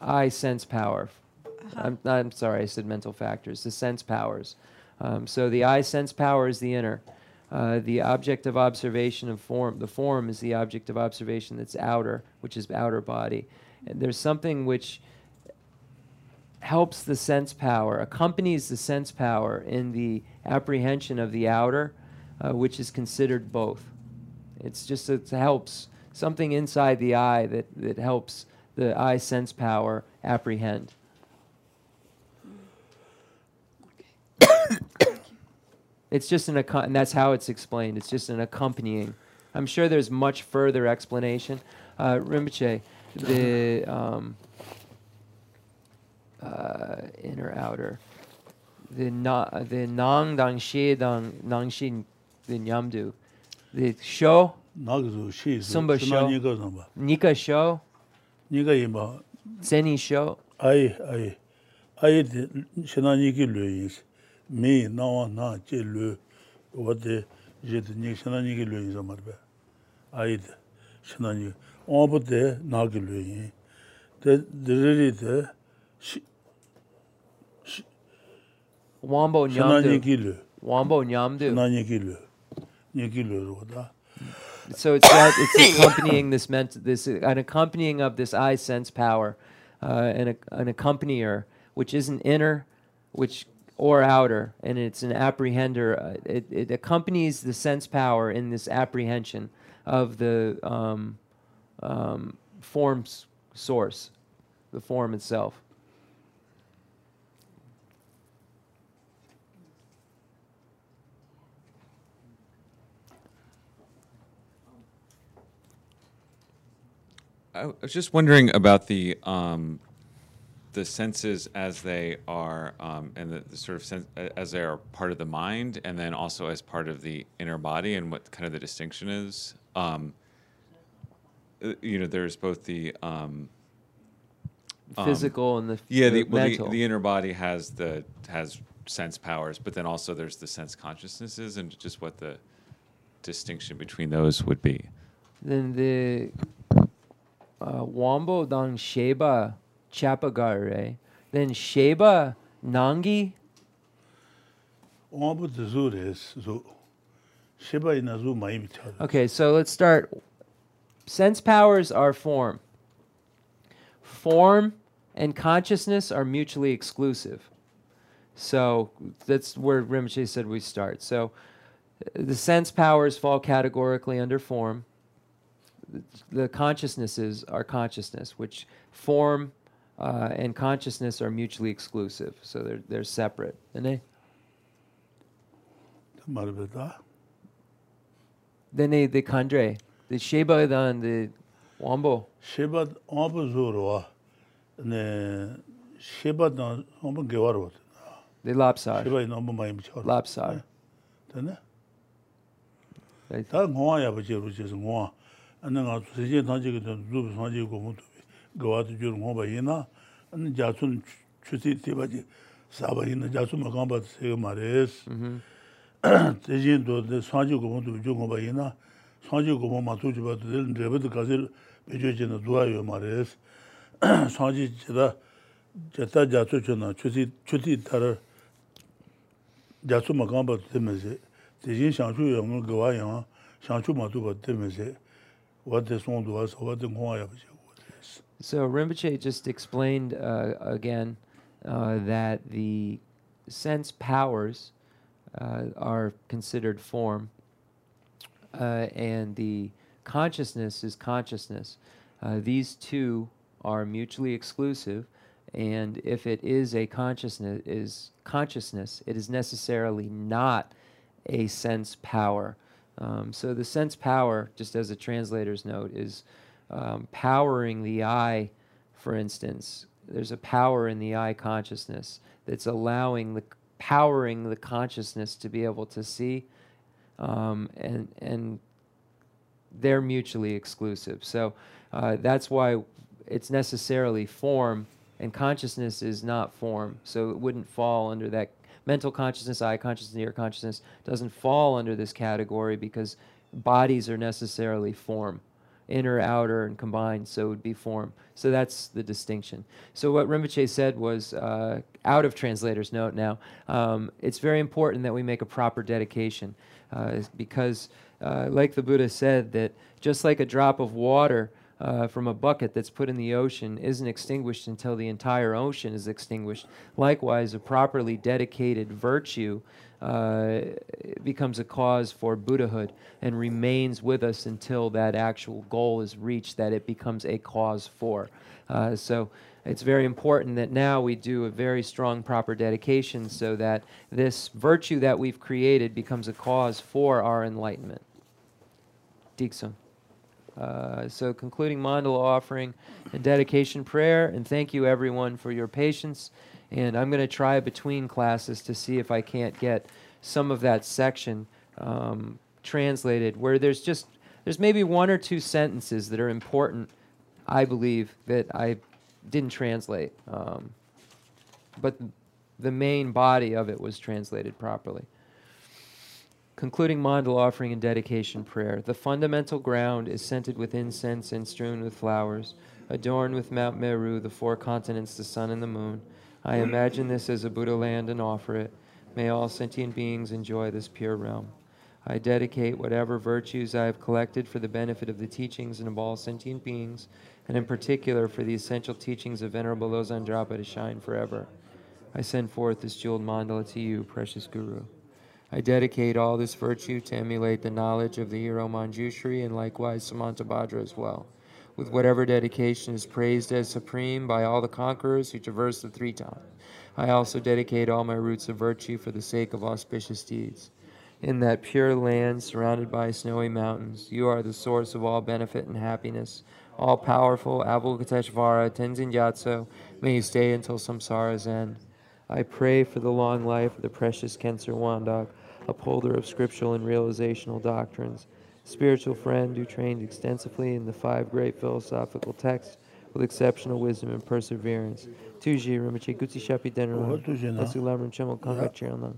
eye sense power. Uh-huh. I'm, I'm sorry, I said mental factors. The sense powers. Um, so the eye sense power is the inner. Uh, the object of observation of form, the form is the object of observation that's outer, which is outer body. And there's something which helps the sense power, accompanies the sense power in the apprehension of the outer, uh, which is considered both. It's just it helps something inside the eye that, that helps the eye sense power apprehend. It's just an accom- and that's how it's explained. It's just an accompanying. I'm sure there's much further explanation. Uh, Rinpoche, the um, uh, inner outer, the na the nang dang shi dang nang shi the nyamdu, the show. Sumba show. Nika show. Nika ima. Zeni show. Ai ai ai de shenanigi löyüz. mii nawa naa che lu wate yeti nyik shinanyi ki lu yin samarbe ayid shinanyi ombu de naa ki lu yin de diriri de wambo nyamde shinanyi ki lu wambo nyamde shinanyi ki lu nyiki lu wada so it's that it's accompanying this ment this an accompanying of this eye sense power uh, an, an accompanier which isn't inner which or outer, and it's an apprehender. Uh, it, it accompanies the sense power in this apprehension of the um, um, form's source, the form itself. I was just wondering about the um, the senses as they are, um, and the, the sort of sense as they are part of the mind, and then also as part of the inner body, and what kind of the distinction is. Um, uh, you know, there's both the um, Um, Physical and the yeah, the well, the, the inner body has the has sense powers, but then also there's the sense consciousnesses, and just what the distinction between those would be. then the uh, Wambo dang Sheba Chapagare. Then Sheba Nangi. Okay, so let's start. Sense powers are form. Form and consciousness are mutually exclusive. So that's where Rinpoche said we start. So the sense powers fall categorically under form. The consciousnesses are consciousness, which form uh, and consciousness are mutually exclusive. So they're, they're separate. Dene? Dene, the kandre, the sheba dan, the wambo. Sheba, wambo zorwa, ne, sheba dan, wambo gewarwa. The lapsar. Sheba in wambo mayim chawar. Lapsar. Dene? 다 ngōwa yāpa chē rū chē sī ngōwa, anā ngā sēchē tāngchē kē tā rūpa sāngchē kō mū tō gawadu juru ngomba ina, ane jasun chusi tibaji saba ina jasun makamba sega mares. Tejin do sanji gobo tu jo ngomba ina, sanji gobo matu jiba tu del drebad kazir bejo jina duwa yo mares. Sanji jida jata jasu chuna chusi tarar jasun makamba tu temeze. Tejin shanshu yo ngon gawa yama, shanshu matu ba temeze. Wate song duwa sa, wate ngomba yabaji. So Rinpoche just explained uh, again uh, that the sense powers uh, are considered form, uh, and the consciousness is consciousness. Uh, these two are mutually exclusive, and if it is a consciousness, is consciousness, it is necessarily not a sense power. Um, so the sense power, just as a translator's note, is um, powering the eye, for instance. There's a power in the eye consciousness that's allowing the powering the consciousness to be able to see, um, and and they're mutually exclusive. So uh, that's why it's necessarily form, and consciousness is not form. So it wouldn't fall under that mental consciousness, eye consciousness, ear consciousness doesn't fall under this category because bodies are necessarily form inner, outer, and combined, so it would be form. So that's the distinction. So what Rinpoche said was, uh, out of translator's note now, um, it's very important that we make a proper dedication uh, because, uh, like the Buddha said, that just like a drop of water uh, from a bucket that's put in the ocean isn't extinguished until the entire ocean is extinguished. Likewise, a properly dedicated virtue uh, becomes a cause for Buddhahood and remains with us until that actual goal is reached, that it becomes a cause for. Uh, so it's very important that now we do a very strong, proper dedication so that this virtue that we've created becomes a cause for our enlightenment. Diksun. Uh, so, concluding mandala offering and dedication prayer, and thank you everyone for your patience. And I'm going to try between classes to see if I can't get some of that section um, translated where there's just there's maybe one or two sentences that are important i believe that i didn't translate um, but the main body of it was translated properly. Concluding mandal offering and dedication prayer. The fundamental ground is scented with incense and strewn with flowers adorned with mount meru the four continents the sun and the moon I imagine this as a Buddha land and offer it. May all sentient beings enjoy this pure realm. I dedicate whatever virtues I have collected for the benefit of the teachings and of all sentient beings, and in particular for the essential teachings of Venerable Losang Drakpa to shine forever. I send forth this jeweled mandala to you, precious Guru. I dedicate all this virtue to emulate the knowledge of the hero Manjushri and likewise Samantabhadra as well with whatever dedication is praised as supreme by all the conquerors who traverse the three times. I also dedicate all my roots of virtue for the sake of auspicious deeds. In that pure land surrounded by snowy mountains, you are the source of all benefit and happiness. All powerful Avalokiteshvara Tenzin Gyatso, may you stay until samsara's end. I pray for the long life of the precious Khensur Wandak, upholder of scriptural and realizational doctrines spiritual friend who trained extensively in the five great philosophical texts with exceptional wisdom and perseverance. Tuji Rinpoche Gutsi Shapi Denron. Asu Lamrim Chenmo Kanga Yeah. Chirnang.